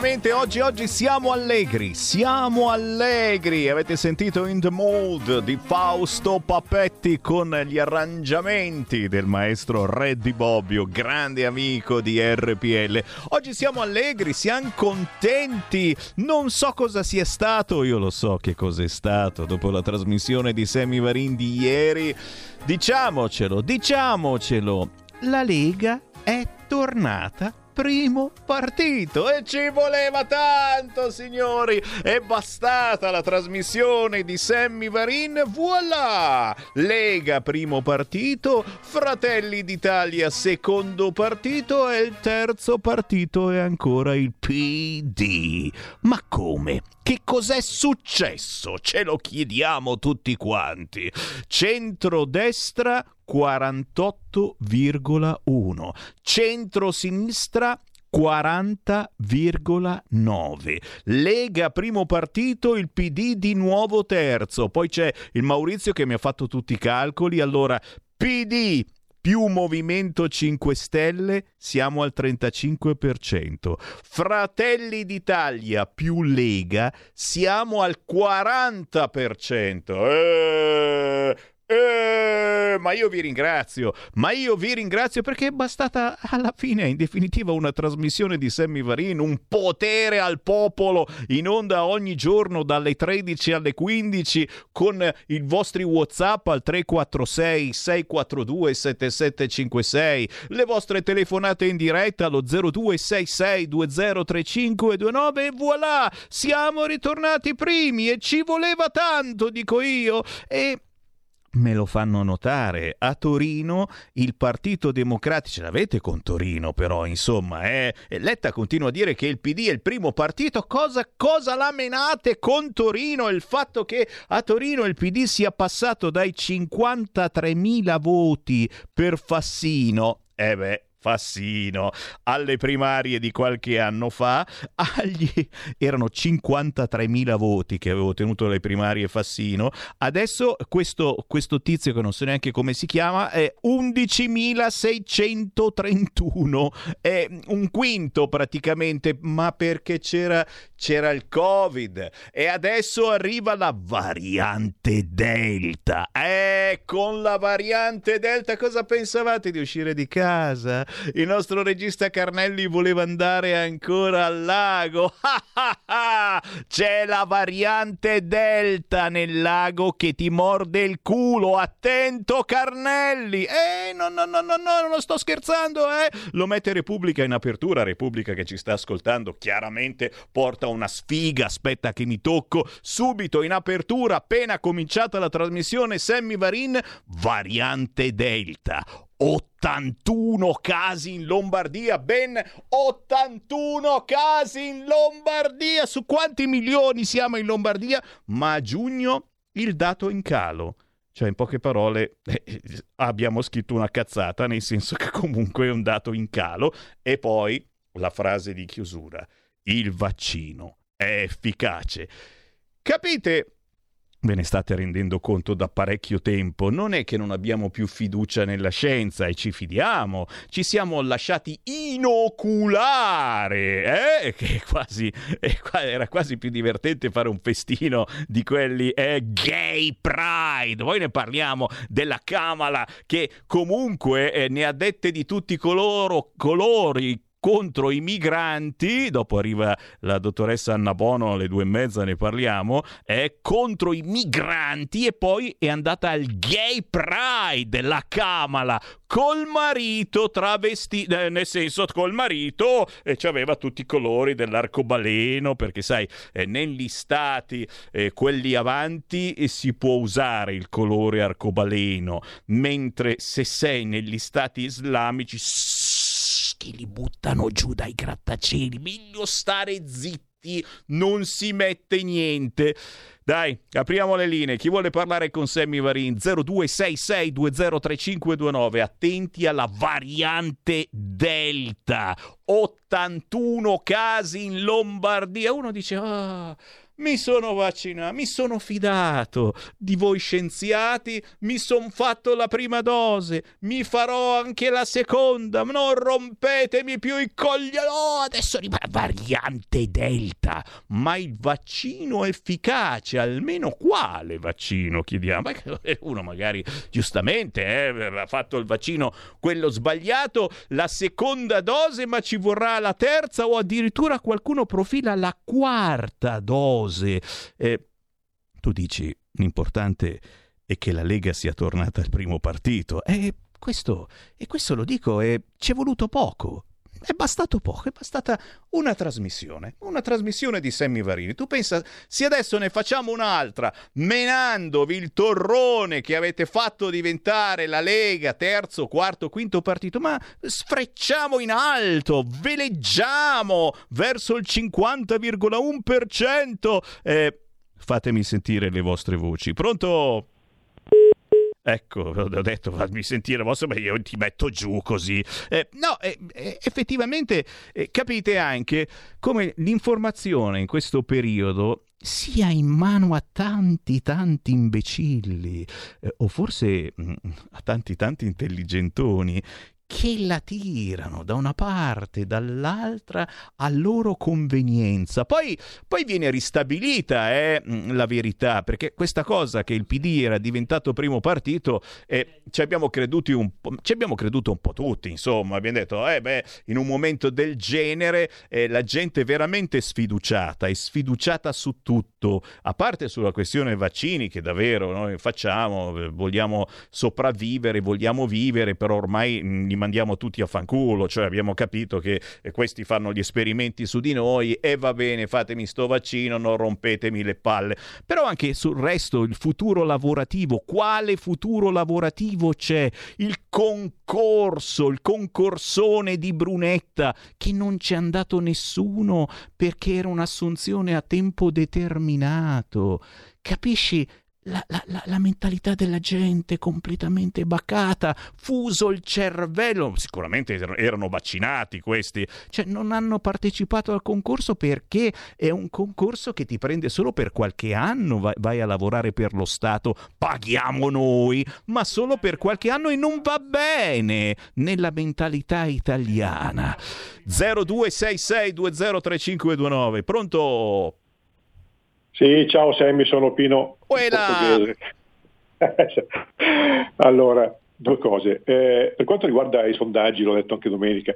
Veramente oggi, oggi siamo allegri, siamo allegri. Avete sentito In the Mood di Fausto Papetti con gli arrangiamenti del maestro Reddy Bobbio, grande amico di RPL. Oggi siamo allegri, siamo contenti. Non so cosa sia stato, io lo so che cosa è stato dopo la trasmissione di Semi Varin di ieri. Diciamocelo, diciamocelo. La Lega è tornata primo partito e ci voleva tanto signori. È bastata la trasmissione di Sammy Varin. Voilà! Lega primo partito. Fratelli d'Italia secondo partito. E il terzo partito è ancora il PD ma come? Che cos'è successo? Ce lo chiediamo tutti quanti. Centrodestra 48,1. Centro-sinistra 40,9. Lega primo partito, il PD di nuovo terzo. Poi c'è il Maurizio che mi ha fatto tutti i calcoli. Allora, PD più Movimento 5 Stelle siamo al 35%. Fratelli d'Italia più Lega siamo al 40%. Eh, Eh, ma io vi ringrazio, ma io vi ringrazio perché è bastata alla fine, in definitiva, una trasmissione di Sammy Varin, un potere al popolo in onda ogni giorno dalle 13 alle 15 con i vostri WhatsApp al 346 642 7756, le vostre telefonate in diretta allo 0266 203529 e voilà, siamo ritornati primi e ci voleva tanto, dico io, e me lo fanno notare. A Torino il Partito Democratico, ce l'avete con Torino però, insomma, eh? Letta continua a dire che il PD è il primo partito, cosa, cosa la menate con Torino? Il fatto che a Torino il PD sia passato dai 53.000 voti per Fassino, eh beh, Fassino alle primarie di qualche anno fa, agli... erano 53.000 voti che avevo ottenuto alle primarie Fassino, adesso questo, questo tizio che non so neanche come si chiama è 11.631, è un quinto praticamente, ma perché c'era, c'era il Covid e adesso arriva la variante Delta. Eh, con la variante Delta cosa pensavate di uscire di casa? Il nostro regista Carnelli voleva andare ancora al lago. C'è la variante Delta nel lago che ti morde il culo. Attento Carnelli. Eh, no, no, no, no, no, non sto scherzando, eh. Lo mette Repubblica in apertura. Repubblica che ci sta ascoltando chiaramente porta una sfiga. Aspetta che mi tocco. Subito in apertura, appena cominciata la trasmissione, Sammy Varin, variante Delta 81 casi in Lombardia, ben 81 casi in Lombardia. Su quanti milioni siamo in Lombardia? Ma a giugno il dato in calo. Cioè, in poche parole, eh, abbiamo scritto una cazzata, nel senso che comunque è un dato in calo. E poi la frase di chiusura. Il vaccino è efficace. Capite? Ve ne state rendendo conto da parecchio tempo, non è che non abbiamo più fiducia nella scienza e ci fidiamo, ci siamo lasciati inoculare, eh? che quasi, era quasi più divertente fare un festino di quelli eh, gay pride, poi ne parliamo della Kamala che comunque eh, ne ha dette di tutti coloro, colori, contro i migranti, dopo arriva la dottoressa Anna Bono alle due e mezza, ne parliamo, è contro i migranti e poi è andata al Gay Pride, la Kamala, col marito travestito, eh, nel senso col marito e ci aveva tutti i colori dell'arcobaleno, perché sai, eh, negli stati, eh, quelli avanti, eh, si può usare il colore arcobaleno, mentre se sei negli stati islamici che li buttano giù dai grattacieli. Meglio stare zitti, non si mette niente. Dai, apriamo le linee. Chi vuole parlare con Sammy Varin? 0266203529. Attenti alla variante Delta. 81 casi in Lombardia. Uno dice: Ah. Mi sono vaccinato, mi sono fidato di voi scienziati, mi son fatto la prima dose, mi farò anche la seconda, non rompetemi più i coglioni, oh, adesso arriva la variante Delta, ma il vaccino efficace, almeno quale vaccino chiediamo? Uno magari giustamente eh, ha fatto il vaccino quello sbagliato, la seconda dose, ma ci vorrà la terza o addirittura qualcuno profila la quarta dose cose. Eh, tu dici, l'importante è che la Lega sia tornata al primo partito. E questo, e questo lo dico, e ci è voluto poco. È bastato poco, è bastata una trasmissione, una trasmissione di Sammy Varini. Tu pensa, se adesso ne facciamo un'altra, menandovi il torrone che avete fatto diventare la Lega, terzo, quarto, quinto partito, ma sfrecciamo in alto, veleggiamo verso il 50,1%. Eh, fatemi sentire le vostre voci. Pronto? Ecco, ho detto fammi sentire vostro, ma io ti metto giù così. Eh, no, eh, eh, effettivamente eh, capite anche come l'informazione in questo periodo sia in mano a tanti tanti imbecilli eh, o forse mh, mm, a tanti tanti intelligentoni che la tirano da una parte, dall'altra a loro convenienza. Poi, poi viene ristabilita eh, la verità, perché questa cosa che il PD era diventato primo partito, eh, ci, abbiamo creduti un po', ci abbiamo creduto un po' tutti, insomma, abbiamo detto, eh beh, in un momento del genere eh, la gente è veramente sfiduciata, è sfiduciata su tutto, a parte sulla questione vaccini che davvero noi facciamo, eh, vogliamo sopravvivere, vogliamo vivere, però ormai li mandiamo tutti a fanculo, cioè abbiamo capito che eh, questi fanno gli esperimenti su di noi e va bene, fatemi sto vaccino, non rompetemi le palle. Però anche sul resto, il futuro lavorativo, quale futuro lavorativo c'è? Il concorso, il concorsone di Brunetta che non c'è andato nessuno perché era un'assunzione a tempo determinato. Capisci? La, la, la, mentalità della gente completamente bacata, fuso il cervello, sicuramente erano vaccinati questi, cioè non hanno partecipato al concorso perché è un concorso che ti prende solo per qualche anno, vai, vai a lavorare per lo Stato, paghiamo noi, ma solo per qualche anno e non va bene nella mentalità italiana. 0266203529, pronto? Sì, ciao Sammy, sono Pino. allora, due cose. Eh, per quanto riguarda i sondaggi, l'ho detto anche domenica,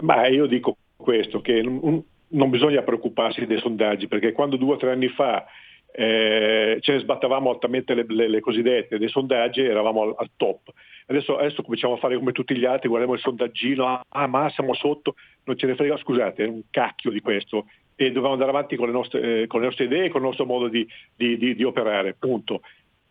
ma io dico questo, che non, non bisogna preoccuparsi dei sondaggi, perché quando due o tre anni fa eh, ce ne sbattavamo altamente le, le, le, cosiddette dei sondaggi eravamo al, al top. Adesso, adesso, cominciamo a fare come tutti gli altri, guardiamo il sondaggino, ah ma siamo sotto, non ce ne frega, scusate, è un cacchio di questo e dobbiamo andare avanti con le nostre, eh, con le nostre idee con il nostro modo di, di, di, di, operare, punto.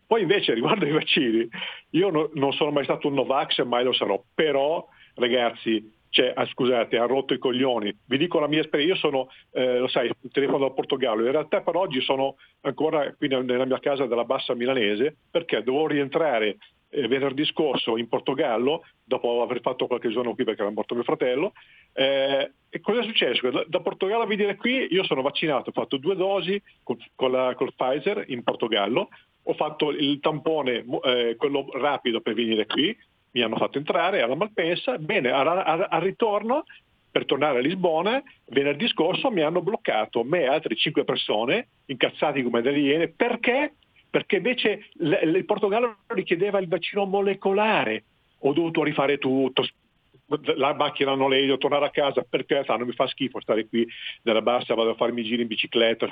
Poi invece riguardo ai vaccini, io no, non sono mai stato un Novax e mai lo sarò, però ragazzi, cioè, ah, scusate, ha rotto i coglioni. Vi dico la mia esperienza, io sono, eh, lo sai, telefono dal Portogallo, in realtà per oggi sono ancora qui nella mia casa della Bassa Milanese perché devo rientrare eh, venerdì scorso in Portogallo, dopo aver fatto qualche giorno qui perché era morto mio fratello. Eh, e cosa è successo? Da, da, Portogallo a venire qui io sono vaccinato, ho fatto due dosi con, con, la, con Pfizer in Portogallo, ho fatto il tampone, eh, quello rapido per venire qui, mi hanno fatto entrare alla Malpensa, bene, al ritorno per tornare a Lisbona, venerdì scorso mi hanno bloccato me e altre cinque persone, incazzati come delle iene, perché perché invece il Portogallo richiedeva il vaccino molecolare. Ho dovuto rifare tutto, la macchina non le devo tornare a casa perché sa, non mi fa schifo stare qui nella bassa, vado a farmi giri in bicicletta,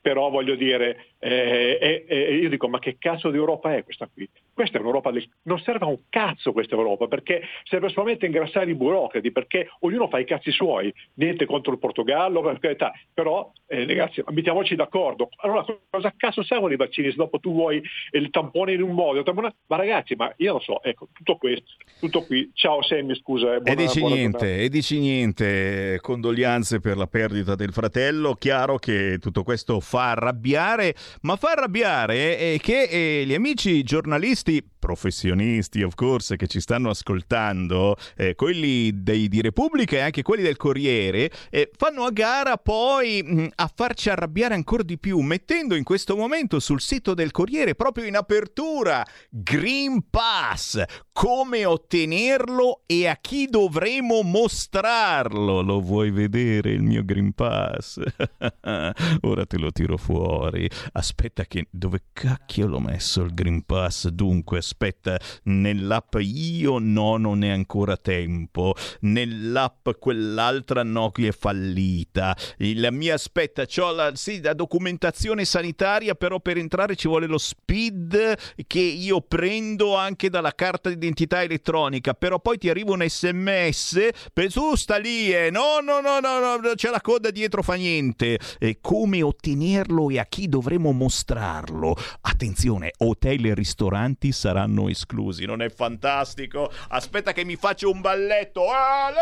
però voglio dire, eh, eh, eh, io dico ma che cazzo di Europa è questa qui? Questa è un'Europa del... non serve a un cazzo questa Europa perché serve solamente ingrassare i burocrati perché ognuno fa i cazzi suoi, niente contro il Portogallo, per carità, però eh, ragazzi mettiamoci d'accordo, allora cosa cazzo servono i vaccini se dopo tu vuoi il tampone in un modo, tampone... ma ragazzi ma io non so, ecco tutto questo, tutto qui, ciao Sammy scusa eh, buona, e dici niente, e dici niente, condoglianze per la perdita del fratello. Chiaro che tutto questo fa arrabbiare, ma fa arrabbiare eh, che eh, gli amici giornalisti professionisti, of course, che ci stanno ascoltando, eh, quelli dei, di Repubblica e anche quelli del Corriere, eh, fanno a gara poi mh, mm, a farci arrabbiare ancora di più, mettendo in questo momento sul sito del Corriere, proprio in apertura, Green Pass, come ottenerlo e a chi dovremo mostrarlo. Lo vuoi vedere il mio Green Pass? Ora te lo tiro fuori. Aspetta che... Dove cacchio l'ho messo il Green Pass? Dunque, aspetta aspetta, nell'app io no, non è ancora tempo, nell'app quell'altra no, che è fallita, la mia aspetta, ho la, sì, la documentazione sanitaria, però per entrare ci vuole lo speed che io prendo anche dalla carta d'identità elettronica, però poi ti arriva un sms, per su sta lì, eh. no, no, no, no, no, c'è la coda dietro, fa niente. E come ottenerlo e a chi dovremo mostrarlo? Attenzione, hotel e ristoranti saranno saranno esclusi. Non è fantastico? Aspetta che mi faccio un balletto. Ale!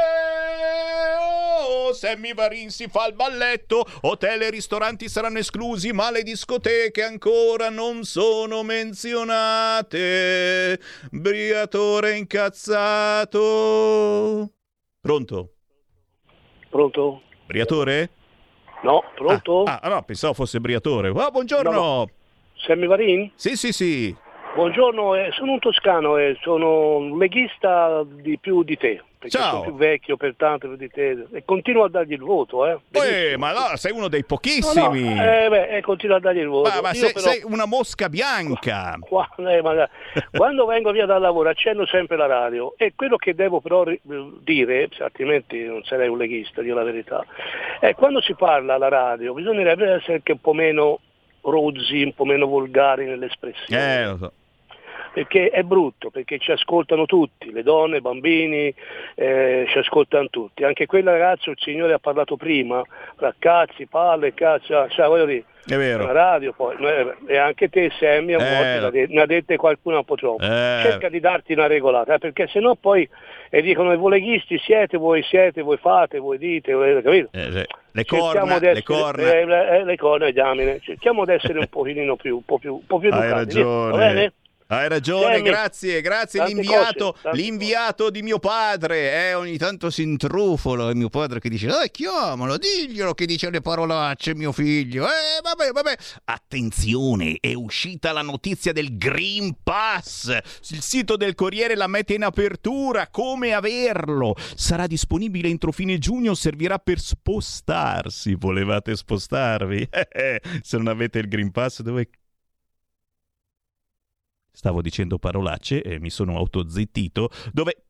Oh, Sammy Varin si fa il balletto. Hotel e ristoranti saranno esclusi, ma le discoteche ancora non sono menzionate. Briatore incazzato. Pronto? Pronto? Briatore? No, pronto? Ah, ah no, pensavo fosse Briatore. Oh, buongiorno. No, no. Sammy Varin? Sì, sì, sì. Buongiorno, eh, sono un toscano e sono un leghista di più di te. perché Ciao. sono più vecchio pertanto più di te e continuo a dargli il voto, eh. Eh, ma no, sei uno dei No, no, pochissimi. eh, beh, eh, continuo a dargli il voto. ma ma sei, però- sei una mosca bianca. Qua- eh, ma- quando vengo via dal lavoro accenno sempre la radio e quello che devo però ri- dire, altrimenti non sarei un leghista, dio la verità, è quando si parla alla radio bisognerebbe essere anche un po' meno rozzi, un po' meno volgari nell'espressione. Eh, lo so. Perché è brutto, perché ci ascoltano tutti, le donne, i bambini, eh, ci ascoltano tutti. Anche quel ragazzo, il signore ha parlato prima, fra cazzi, palle, cazzi, cioè voglio dire, È vero. la radio poi, eh, e anche te Sammy a Eh, volte lo- ne ha dette qualcuna un po' troppo. Eh. Cerca di darti una regolata, eh, perché sennò poi e dicono voi leghisti siete, voi siete, voi fate, voi dite, voi, capito? Eh. Le corna, essere- le corna. eh, le, eh, le corna, diamine. cerchiamo di essere un pochino più, un po' più, un po' più Hai educati, va ragione. Hai ragione, Sammy, grazie, grazie. L'inviato, cose, l'inviato di mio padre, eh, ogni tanto si intrufolo. È mio padre che dice: Dai, chiamalo, diglielo che dice le parolacce, mio figlio. Eh, vabbè, vabbè. Attenzione, è uscita la notizia del Green Pass. Il sito del Corriere la mette in apertura. Come averlo? Sarà disponibile entro fine giugno. Servirà per spostarsi. Volevate spostarvi? Se non avete il Green Pass, dove stavo dicendo parolacce e mi sono autozittito, dove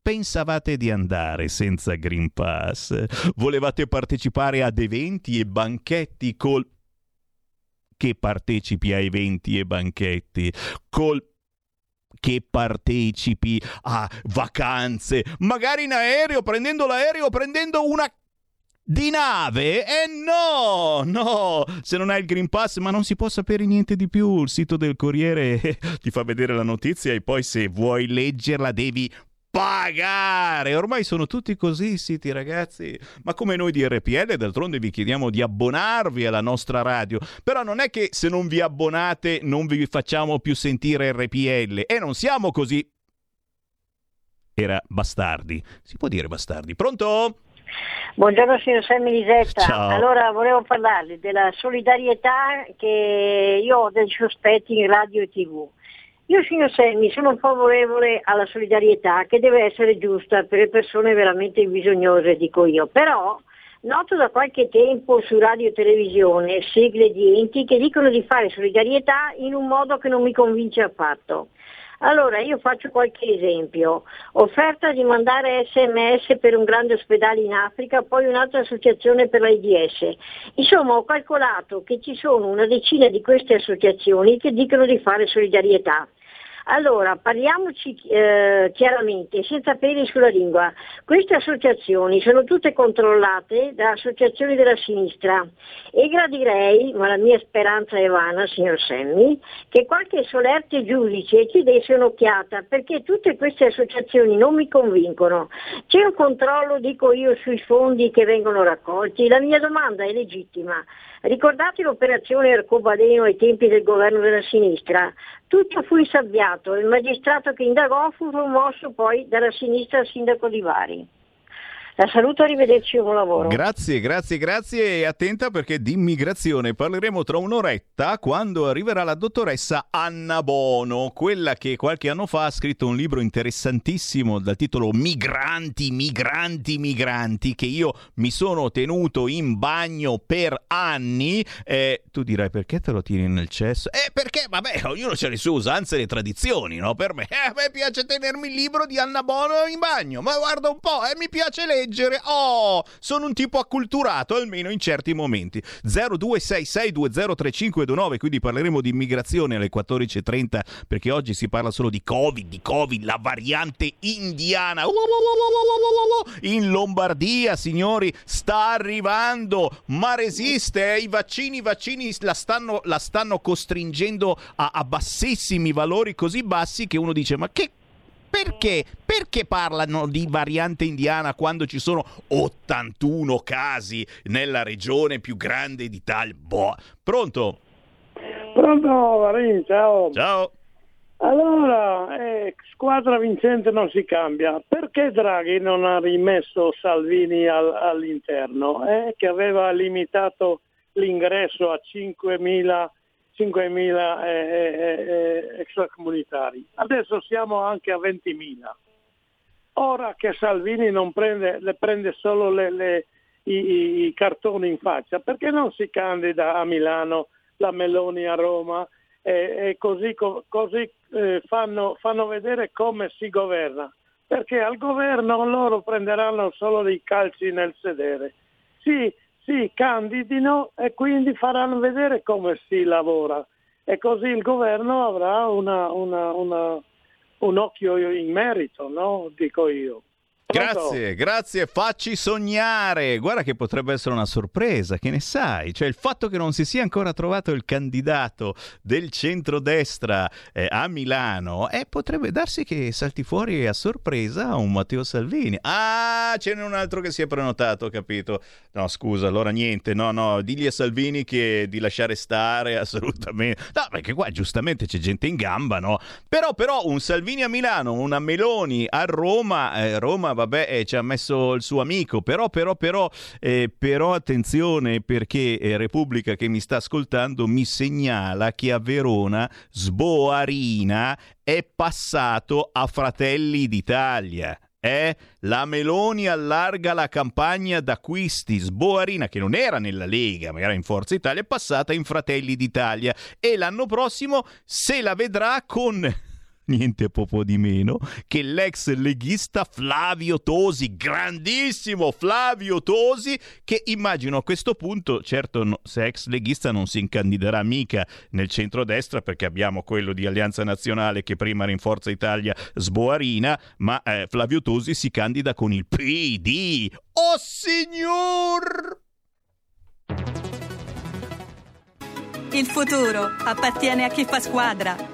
pensavate di andare senza Green Pass? Volevate partecipare ad eventi e banchetti col... Che partecipi a eventi e banchetti col che partecipi a vacanze, magari in aereo, prendendo l'aereo, prendendo una di nave? Eh no, no, se non hai il Green Pass, ma non si può sapere niente di più. Il sito del Corriere ti fa vedere la notizia e poi se vuoi leggerla devi pagare. Ormai sono tutti così i siti, ragazzi. Ma come noi di RPL, d'altronde vi chiediamo di abbonarvi alla nostra radio. Però non è che se non vi abbonate non vi facciamo più sentire RPL. E non siamo così. Era bastardi. Si può dire bastardi. Pronto? Buongiorno signor Sammy Lisetta. Ciao. Allora volevo parlarle della solidarietà che io ho dei sospetti in radio e tv. Io signor Sammy sono favorevole alla solidarietà che deve essere giusta per le persone veramente bisognose, dico io. Però noto da qualche tempo su radio e televisione sigle di enti che dicono di fare solidarietà in un modo che non mi convince affatto. Allora io faccio qualche esempio. Offerta di mandare sms per un grande ospedale in Africa, poi un'altra associazione per l'AIDS. Insomma ho calcolato che ci sono una decina di queste associazioni che dicono di fare solidarietà. Allora, parliamoci eh, chiaramente, senza peli sulla lingua. Queste associazioni sono tutte controllate da associazioni della sinistra e gradirei, ma la mia speranza è vana, signor Semmi, che qualche solerte giudice ci desse un'occhiata, perché tutte queste associazioni non mi convincono. C'è un controllo, dico io, sui fondi che vengono raccolti? La mia domanda è legittima. Ricordate l'operazione Arcobaleno ai tempi del governo della sinistra? Tutto fu insabbiato, il magistrato che indagò fu promosso poi dalla sinistra al sindaco di Bari. La saluto, arrivederci, buon lavoro. Grazie, grazie, grazie e attenta perché di immigrazione parleremo tra un'oretta quando arriverà la dottoressa Anna Bono, quella che qualche anno fa ha scritto un libro interessantissimo dal titolo Migranti, migranti, migranti, che io mi sono tenuto in bagno per anni. Eh, tu dirai perché te lo tieni nel cesso? Eh, perché, vabbè, ognuno ha le sue usanze e le tradizioni, no? Per me, eh, a me piace tenermi il libro di Anna Bono in bagno, ma guarda un po', eh, mi piace leggere. Oh, sono un tipo acculturato, almeno in certi momenti. 0266203529, quindi parleremo di immigrazione alle 14.30, perché oggi si parla solo di Covid, di Covid, la variante indiana. In Lombardia, signori, sta arrivando, ma resiste, eh, i vaccini, i vaccini la stanno, la stanno costringendo a, a bassissimi valori, così bassi che uno dice, ma che perché? Perché parlano di variante indiana quando ci sono 81 casi nella regione più grande d'Italia? Boh. Pronto? Pronto, Marin, ciao. Ciao. Allora, eh, squadra vincente non si cambia. Perché Draghi non ha rimesso Salvini al- all'interno? Eh, che aveva limitato l'ingresso a 5.000 5.000 eh, eh, eh, extracomunitari. Adesso siamo anche a 20.000. ora che Salvini non prende, le prende solo le, le, i, i, cartoni in faccia, perché non si candida a Milano, la Meloni a Roma e, e così, così eh, fanno, fanno vedere come si governa? Perché al governo loro prenderanno solo dei calci nel sedere. Sì, si candidino e quindi faranno vedere come si lavora e così il governo avrà una, una, una, un occhio in merito, no? dico io. Grazie, grazie, facci sognare. Guarda che potrebbe essere una sorpresa, che ne sai? Cioè il fatto che non si sia ancora trovato il candidato del centrodestra eh, a Milano, eh, potrebbe darsi che salti fuori a sorpresa un Matteo Salvini. Ah, ce n'è un altro che si è prenotato, capito? No, scusa, allora niente, no, no, digli a Salvini che di lasciare stare assolutamente. No, perché qua giustamente c'è gente in gamba, no? Però, però, un Salvini a Milano, una Meloni a Roma, eh, Roma va vabbè, eh, ci ha messo il suo amico, però, però, però, eh, però attenzione perché eh, Repubblica che mi sta ascoltando mi segnala che a Verona Sboarina è passato a Fratelli d'Italia. Eh? La Meloni allarga la campagna d'acquisti. Sboarina, che non era nella Lega, ma era in Forza Italia, è passata in Fratelli d'Italia. E l'anno prossimo se la vedrà con niente poco di meno che l'ex leghista Flavio Tosi, grandissimo Flavio Tosi, che immagino a questo punto, certo no, se ex leghista non si incandiderà mica nel centrodestra perché abbiamo quello di Alleanza Nazionale che prima era in Forza Italia Sboarina, ma eh, Flavio Tosi si candida con il PD. Oh signor! Il futuro appartiene a chi fa squadra.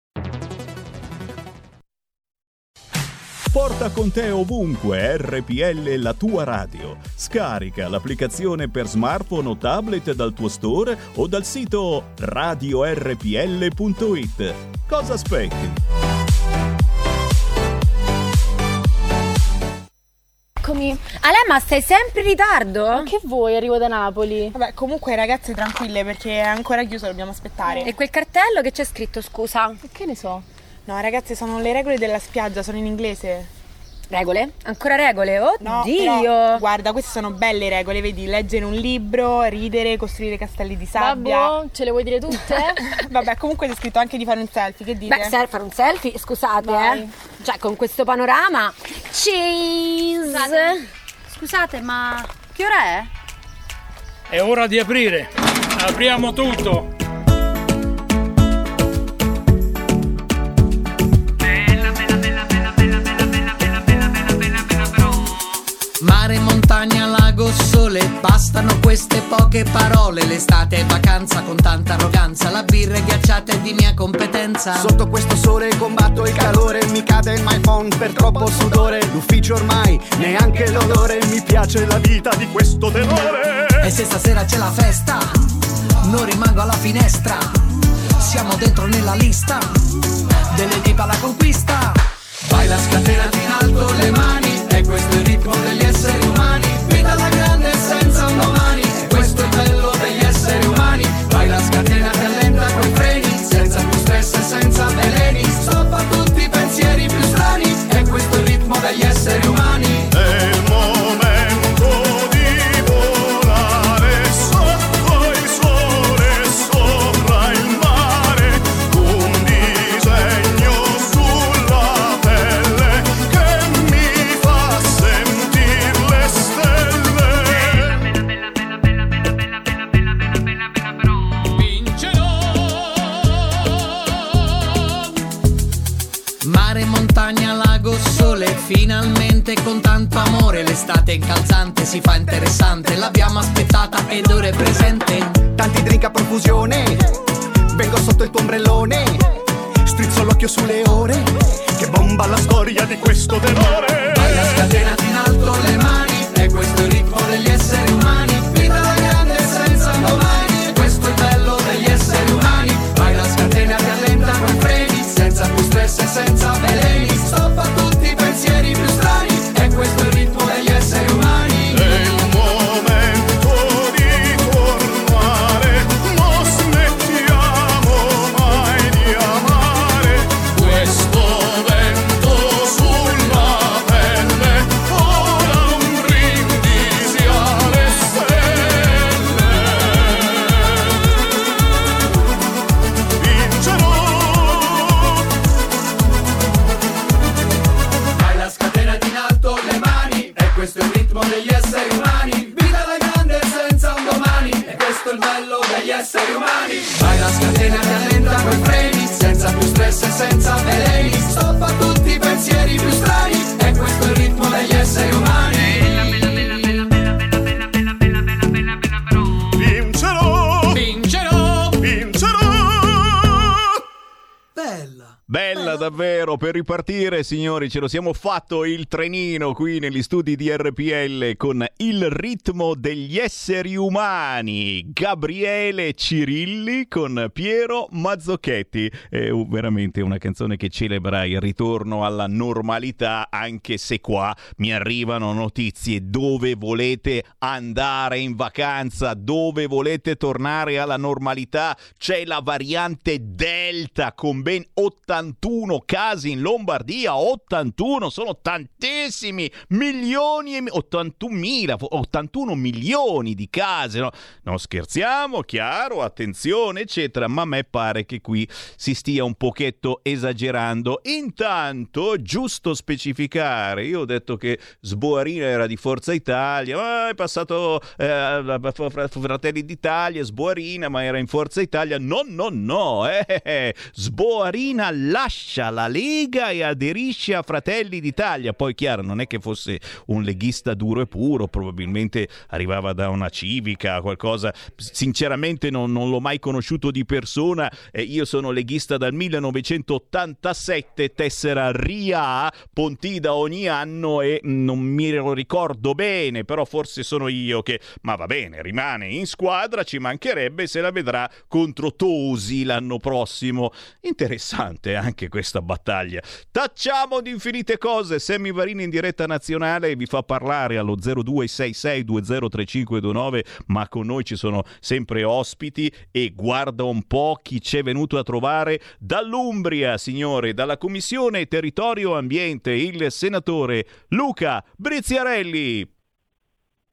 Porta con te ovunque RPL la tua radio. Scarica l'applicazione per smartphone o tablet dal tuo store o dal sito radiorpl.it. Cosa aspetti? Eccomi. Ale, ma stai sempre in ritardo? Ma che vuoi? Arrivo da Napoli. Vabbè, comunque ragazze tranquille perché è ancora chiuso, dobbiamo aspettare. E quel cartello che c'è scritto, scusa? Che ne so? No, ragazze, sono le regole della spiaggia, sono in inglese. Regole? Ancora regole? Oddio! No, guarda, queste sono belle regole, vedi, leggere un libro, ridere, costruire castelli di sabbia. Vabbè, ce le vuoi dire tutte? Vabbè, comunque c'è scritto anche di fare un selfie, che dite? Beh, serve fare un selfie, scusate, Vai. eh. Cioè, con questo panorama. Cheese! Scusate, scusate, ma che ora è? È ora di aprire. Apriamo tutto. Mare, montagna, lago, sole, bastano queste poche parole. L'estate è vacanza con tanta arroganza, la birra è ghiacciata è di mia competenza. Sotto questo sole combatto il calore, mi cade il my phone per troppo sudore. L'ufficio ormai, neanche l'odore, mi piace la vita di questo tenore. E se stasera c'è la festa, non rimango alla finestra. Siamo dentro nella lista delle tipa alla conquista. Vai la scatenati in alto le mani, è questo il ritmo degli esseri umani. L'estate incalzante si fa interessante, l'abbiamo aspettata ed ora è presente. Tanti drink a profusione, vengo sotto il tuo ombrellone, strizzo l'occhio sulle ore, che bomba la storia di questo tenore. Davvero, per ripartire signori ce lo siamo fatto il trenino qui negli studi di RPL con il ritmo degli esseri umani, Gabriele Cirilli con Piero Mazzocchetti, è veramente una canzone che celebra il ritorno alla normalità anche se qua mi arrivano notizie dove volete andare in vacanza, dove volete tornare alla normalità, c'è la variante Delta con ben 81 casi in Lombardia, 81 sono tantissimi, milioni e mi- 81 mila, 81 milioni di casi, no? non scherziamo, chiaro, attenzione eccetera, ma a me pare che qui si stia un pochetto esagerando. Intanto, giusto specificare, io ho detto che Sboarina era di Forza Italia, ma è passato eh, Fratelli d'Italia, Sboarina, ma era in Forza Italia. No, no, no, eh. Sboarina lascia la Lega e aderisce a Fratelli d'Italia. Poi, chiaro, non è che fosse un leghista duro e puro, probabilmente arrivava da una civica, qualcosa. Sinceramente non, non l'ho mai conosciuto di persona. Eh, io sono leghista dal 1987, tessera RIA, Pontida ogni anno e non mi ricordo bene, però forse sono io che... Ma va bene, rimane in squadra, ci mancherebbe se la vedrà contro Tosi l'anno prossimo. Interessante anche questa battaglia. Tacciamo di infinite cose. Sammy Varini in diretta nazionale vi fa parlare allo 0266203529, ma con noi ci sono sempre ospiti e guarda un po' chi c'è venuto a trovare dall'Umbria, signore, dalla Commissione Territorio Ambiente, il senatore Luca Briziarelli.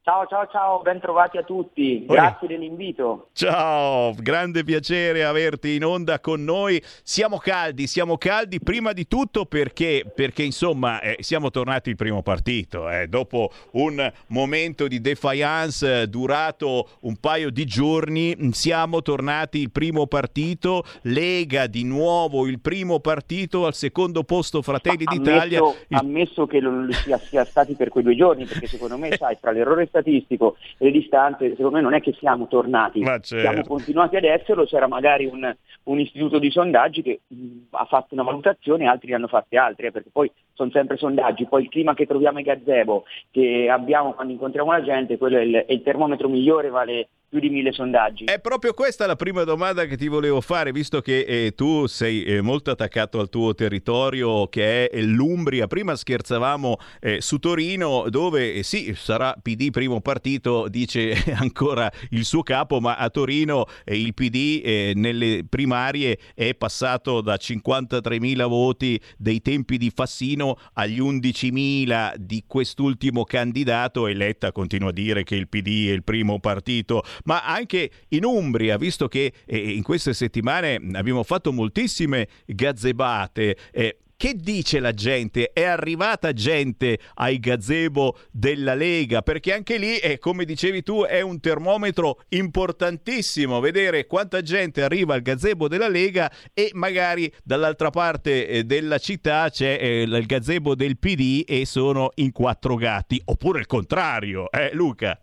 Ciao ciao ciao, ben trovati a tutti, grazie dell'invito. Ciao, grande piacere averti in onda con noi. Siamo caldi, siamo caldi prima di tutto perché, perché insomma, eh, siamo tornati il primo partito. eh. Dopo un momento di defiance eh, durato un paio di giorni, mh, siamo tornati il primo partito. Lega di nuovo il primo partito al secondo posto Fratelli d'Italia. Ammesso, Il- ammesso che non lo sia, sia stati per quei due giorni, perché secondo me, sai, tra l'errore statistico e le distanze, secondo me non è che siamo tornati, certo. siamo continuati ad esserlo, c'era magari un, un istituto di sondaggi che mh, ha fatto una valutazione, altri ne hanno fatte altre, eh, perché poi sono sempre sondaggi, poi il clima che troviamo ai gazebo, che abbiamo quando incontriamo la gente, quello è il, è il termometro migliore, vale più di mille sondaggi. È proprio questa la prima domanda che ti volevo fare, visto che eh, tu sei eh, molto attaccato al tuo territorio che è l'Umbria. Prima scherzavamo eh, su Torino, dove eh, sì, sarà PD primo partito, dice ancora il suo capo, ma a Torino eh, il PD eh, nelle primarie è passato da 53.000 voti dei tempi di Fassino agli 11.000 di quest'ultimo candidato e Letta continua a dire che il PD è il primo partito, ma anche in Umbria, visto che eh, in queste settimane abbiamo fatto moltissime gazzebate, eh, che dice la gente? È arrivata gente ai gazebo della Lega? Perché anche lì, eh, come dicevi tu, è un termometro importantissimo vedere quanta gente arriva al gazebo della Lega e magari dall'altra parte eh, della città c'è eh, il gazebo del PD e sono in quattro gatti. Oppure il contrario, eh Luca?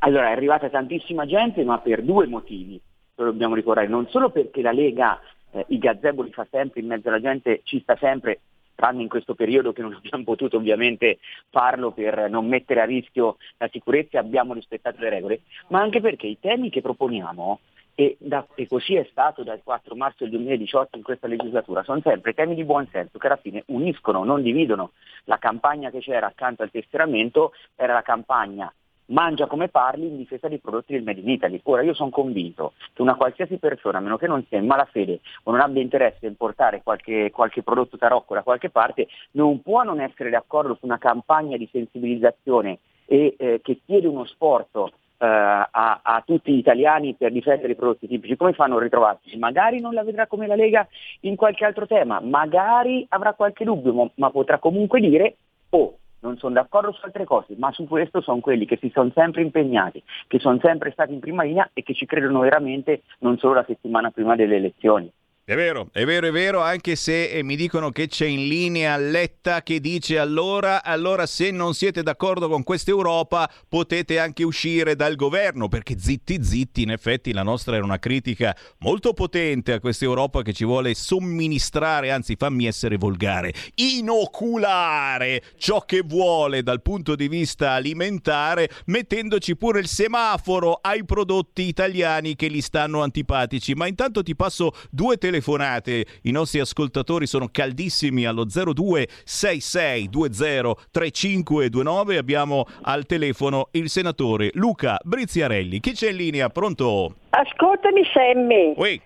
Allora, è arrivata tantissima gente, ma per due motivi, lo dobbiamo ricordare. Non solo perché la Lega eh, i gazebo li fa sempre in mezzo alla gente, ci sta sempre, tranne in questo periodo che non abbiamo potuto ovviamente farlo per non mettere a rischio la sicurezza, abbiamo rispettato le regole, ma anche perché i temi che proponiamo, e, da- e così è stato dal 4 marzo del 2018 in questa legislatura, sono sempre temi di buon senso che alla fine uniscono, non dividono. La campagna che c'era accanto al tesseramento era la campagna mangia come parli in difesa dei prodotti del Made in Italy. Ora io sono convinto che una qualsiasi persona, a meno che non sia in malafede o non abbia interesse a importare qualche, qualche prodotto tarocco da qualche parte, non può non essere d'accordo su una campagna di sensibilizzazione e, eh, che chiede uno sforzo eh, a, a tutti gli italiani per difendere i prodotti tipici, come fanno a ritrovarsi? Magari non la vedrà come la Lega in qualche altro tema, magari avrà qualche dubbio, ma, ma potrà comunque dire, oh, non sono d'accordo su altre cose, ma su questo sono quelli che si sono sempre impegnati, che sono sempre stati in prima linea e che ci credono veramente non solo la settimana prima delle elezioni. È vero, è vero, è vero, anche se eh, mi dicono che c'è in linea Letta che dice allora, allora se non siete d'accordo con questa Europa potete anche uscire dal governo, perché zitti zitti, in effetti la nostra era una critica molto potente a questa Europa che ci vuole somministrare, anzi fammi essere volgare, inoculare ciò che vuole dal punto di vista alimentare, mettendoci pure il semaforo ai prodotti italiani che gli stanno antipatici. Ma intanto ti passo due telefonate, i nostri ascoltatori sono caldissimi allo 0266203529, abbiamo al telefono il senatore Luca Briziarelli. Chi c'è in linea? Pronto? Ascoltami Sammy, S-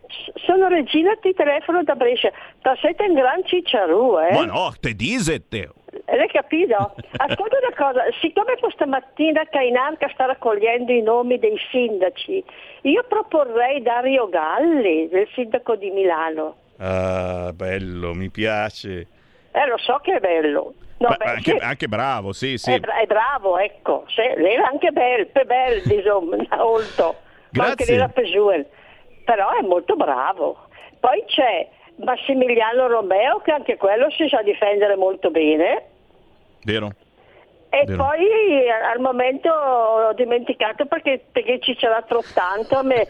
sono Regina, ti telefono da Brescia, da siete un gran cicciarù, eh? Ma no, te disette. L'hai capito? Ascolta una cosa, siccome questa mattina Cainarca sta raccogliendo i nomi dei sindaci, io proporrei Dario Galli, del sindaco di Milano. Ah, bello, mi piace. Eh, lo so che è bello. No, Beh, anche, sì, anche bravo, sì, sì. È, bra- è bravo, ecco. Sì, lei era anche bel, bel, insomma, molto. Ma anche Grazie. lei la Pesuel. Però è molto bravo. Poi c'è Massimiliano Romeo, che anche quello si sa difendere molto bene. Vero? E Vero. poi eh, al momento ho dimenticato perché, perché ci c'era troppo tanto, me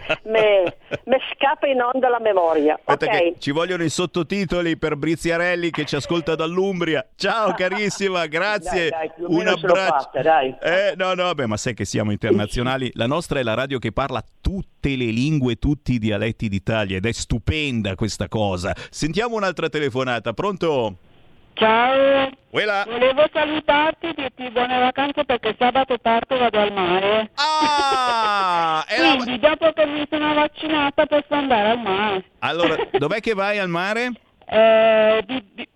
scappa in onda la memoria. Aspetta ok. che ci vogliono i sottotitoli per Briziarelli che ci ascolta dall'Umbria. Ciao carissima, grazie. Dai, dai, Un abbraccio. fatta, dai. Eh, no, no, beh, ma sai che siamo internazionali. La nostra è la radio che parla tutte le lingue, tutti i dialetti d'Italia ed è stupenda questa cosa. Sentiamo un'altra telefonata. Pronto? Ciao, Uela. volevo salutarti e dirti buone vacanze perché sabato parto vado al mare. Ah, Quindi dopo che mi sono vaccinata posso andare al mare. Allora, dov'è che vai al mare? Eh,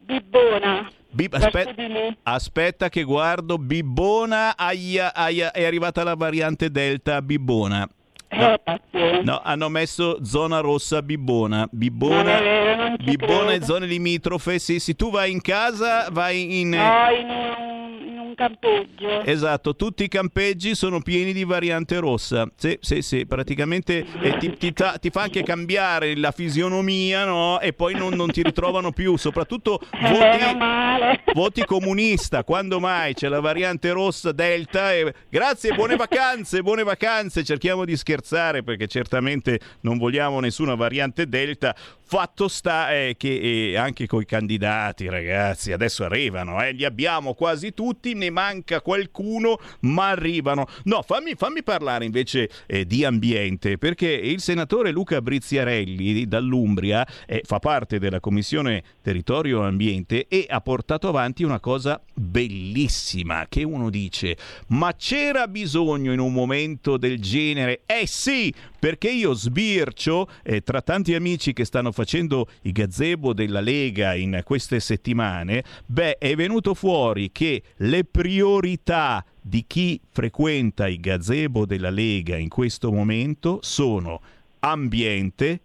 Bibbona. Bib- lì. aspetta che guardo. Bibbona, aia, aia, è arrivata la variante Delta Bibbona. No, Eh, no, hanno messo zona rossa Bibbona. Bibbona, vero, Bibbona e zone limitrofe. Sì, sì, tu vai in casa, vai in... No, in un, in un campeggio. Esatto, tutti i campeggi sono pieni di variante rossa. Sì, sì, sì, praticamente eh, ti, ti ta- ti fa anche cambiare la fisionomia, no? E poi non, non ti ritrovano più, soprattutto Meno voti, voti comunista. Quando mai c'è la variante rossa Delta? E... Grazie, buone vacanze, buone vacanze. Cerchiamo di scherzare perché certamente non vogliamo nessuna variante Delta. Fatto sta eh, che eh, anche coi candidati, ragazzi, adesso arrivano, eh, li abbiamo quasi tutti, ne manca qualcuno, ma arrivano. No, fammi, fammi parlare invece eh, di ambiente, perché il senatore Luca Briziarelli dall'Umbria eh, fa parte della Commissione Territorio e Ambiente e ha portato avanti una cosa bellissima, che uno dice, ma c'era bisogno in un momento del genere? Eh sì, perché io sbircio eh, tra tanti amici che stanno facendo i gazebo della Lega in queste settimane, beh, è venuto fuori che le priorità di chi frequenta i gazebo della Lega in questo momento sono ambiente,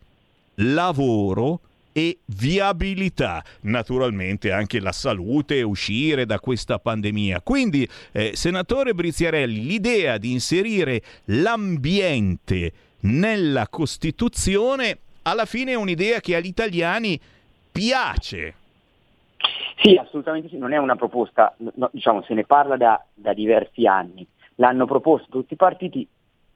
lavoro e viabilità, naturalmente anche la salute uscire da questa pandemia. Quindi, eh, senatore Briziarelli, l'idea di inserire l'ambiente nella Costituzione alla fine è un'idea che agli italiani piace. Sì, assolutamente sì, non è una proposta, no, diciamo, se ne parla da, da diversi anni. L'hanno proposto tutti i partiti,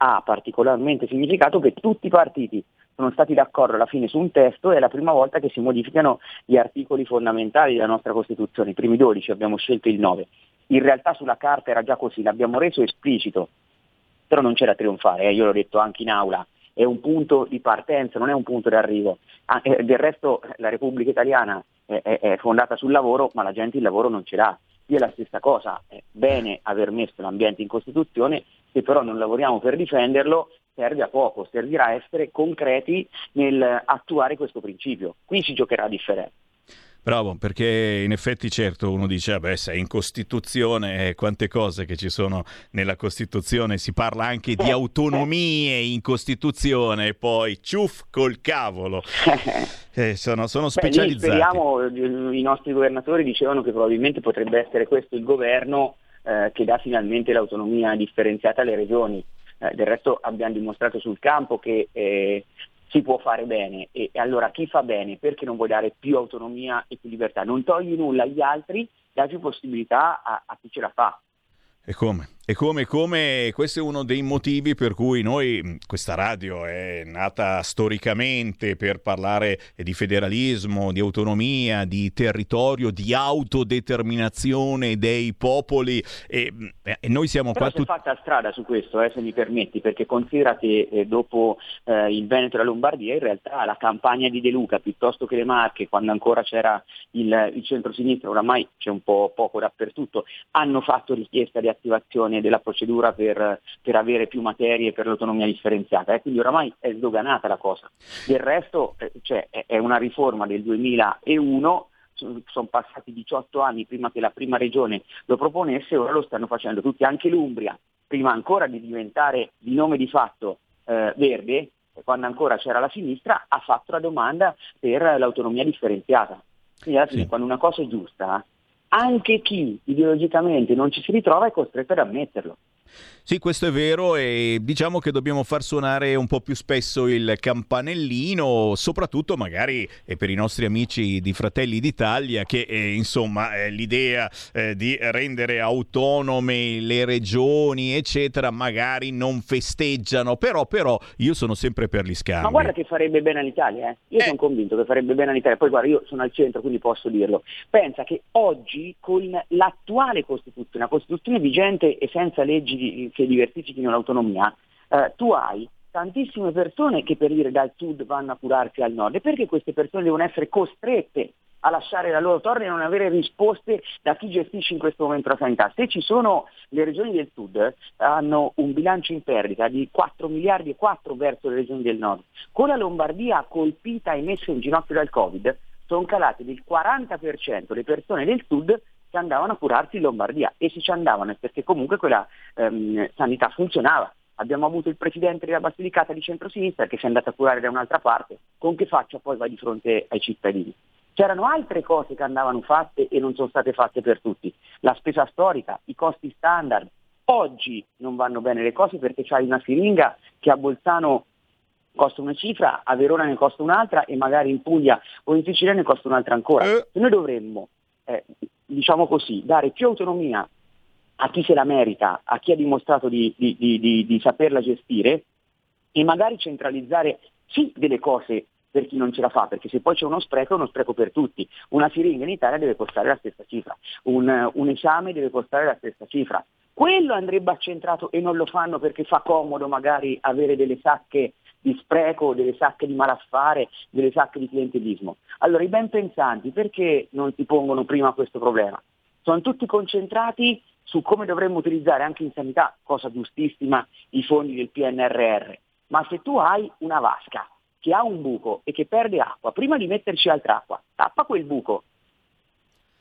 ha particolarmente significato che tutti i partiti sono stati d'accordo alla fine su un testo e è la prima volta che si modificano gli articoli fondamentali della nostra Costituzione, i primi 12, abbiamo scelto il 9. In realtà sulla carta era già così, l'abbiamo reso esplicito, però non c'è da trionfare, eh, io l'ho detto anche in aula, è un punto di partenza, non è un punto di arrivo. Ah, eh, del resto la Repubblica Italiana è, è, è fondata sul lavoro, ma la gente il lavoro non ce l'ha. Qui è la stessa cosa, è bene aver messo l'ambiente in Costituzione, se però non lavoriamo per difenderlo serve a poco, servirà a essere concreti nel attuare questo principio. Qui si giocherà differenza. Bravo, perché in effetti certo uno dice, vabbè, sei in Costituzione, eh, quante cose che ci sono nella Costituzione, si parla anche di autonomie in Costituzione e poi ciuff col cavolo. Eh, sono, sono Beh, specializzati. speriamo, eh, i nostri governatori dicevano che probabilmente potrebbe essere questo il governo eh, che dà finalmente l'autonomia differenziata alle regioni. Eh, del resto abbiamo dimostrato sul campo che eh, si può fare bene e, e allora chi fa bene perché non vuoi dare più autonomia e più libertà? Non togli nulla agli altri, dai più possibilità a, a chi ce la fa. E come? E come, come questo è uno dei motivi per cui noi, questa radio è nata storicamente per parlare di federalismo, di autonomia, di territorio, di autodeterminazione dei popoli. E, e noi siamo Però qua tutti... fatta strada su questo, eh, se mi permetti, perché considera che eh, dopo eh, il Veneto e la Lombardia in realtà la campagna di De Luca piuttosto che le Marche, quando ancora c'era il, il centro-sinistra, oramai c'è un po' poco dappertutto, hanno fatto richiesta di attivazione della procedura per, per avere più materie per l'autonomia differenziata. eh, Quindi oramai è sdoganata la cosa. Del resto eh, cioè, è- una riforma del 2001 sono passati 18 anni prima che la prima regione lo proponesse, ora lo stanno facendo tutti, anche l'Umbria, prima ancora di diventare di nome di fatto eh, verde, quando ancora c'era la sinistra, ha fatto la domanda per l'autonomia differenziata. Quindi alla fine quando una cosa è giusta, anche chi ideologicamente non ci si ritrova è costretto ad ammetterlo. Sì, questo è vero e diciamo che dobbiamo far suonare un po' più spesso il campanellino, soprattutto magari eh, per i nostri amici di Fratelli d'Italia che eh, insomma eh, l'idea eh, di rendere autonome le regioni eccetera magari non festeggiano, però, però io sono sempre per gli scambi. Ma guarda che farebbe bene all'Italia, eh. io sono convinto che farebbe bene all'Italia, poi guarda io sono al centro quindi posso dirlo, pensa che oggi con l'attuale Costituzione, la Costituzione vigente e senza leggi che diversifichino l'autonomia, eh, tu hai tantissime persone che per dire dal sud vanno a curarsi al nord e perché queste persone devono essere costrette a lasciare la loro torre e non avere risposte da chi gestisce in questo momento la sanità. Se ci sono le regioni del sud eh, hanno un bilancio in perdita di 4 miliardi e 4 verso le regioni del nord, con la Lombardia colpita e messa in ginocchio dal Covid, sono calate del 40% le persone del sud che andavano a curarsi in Lombardia e se ci andavano è perché comunque quella ehm, sanità funzionava. Abbiamo avuto il presidente della Basilicata di centrosinistra che si è andato a curare da un'altra parte, con che faccia poi va di fronte ai cittadini? C'erano altre cose che andavano fatte e non sono state fatte per tutti. La spesa storica, i costi standard. Oggi non vanno bene le cose perché c'hai una siringa che a Bolzano costa una cifra, a Verona ne costa un'altra e magari in Puglia o in Sicilia ne costa un'altra ancora. Noi dovremmo, eh, diciamo così, dare più autonomia a chi se la merita, a chi ha dimostrato di, di- di- di- saperla gestire e magari centralizzare sì delle cose per chi non ce la fa, perché se poi c'è uno spreco è uno spreco per tutti. Una siringa in Italia deve costare la stessa cifra, un, un esame deve costare la stessa cifra. Quello andrebbe accentrato e non lo fanno perché fa comodo magari avere delle sacche di spreco, delle sacche di malaffare, delle sacche di clientelismo. Allora i ben pensanti perché non si pongono prima questo problema? Sono tutti concentrati su come dovremmo utilizzare anche in sanità, cosa giustissima, i fondi del PNRR. Ma se tu hai una vasca che ha un buco e che perde acqua, prima di metterci altra acqua, tappa quel buco,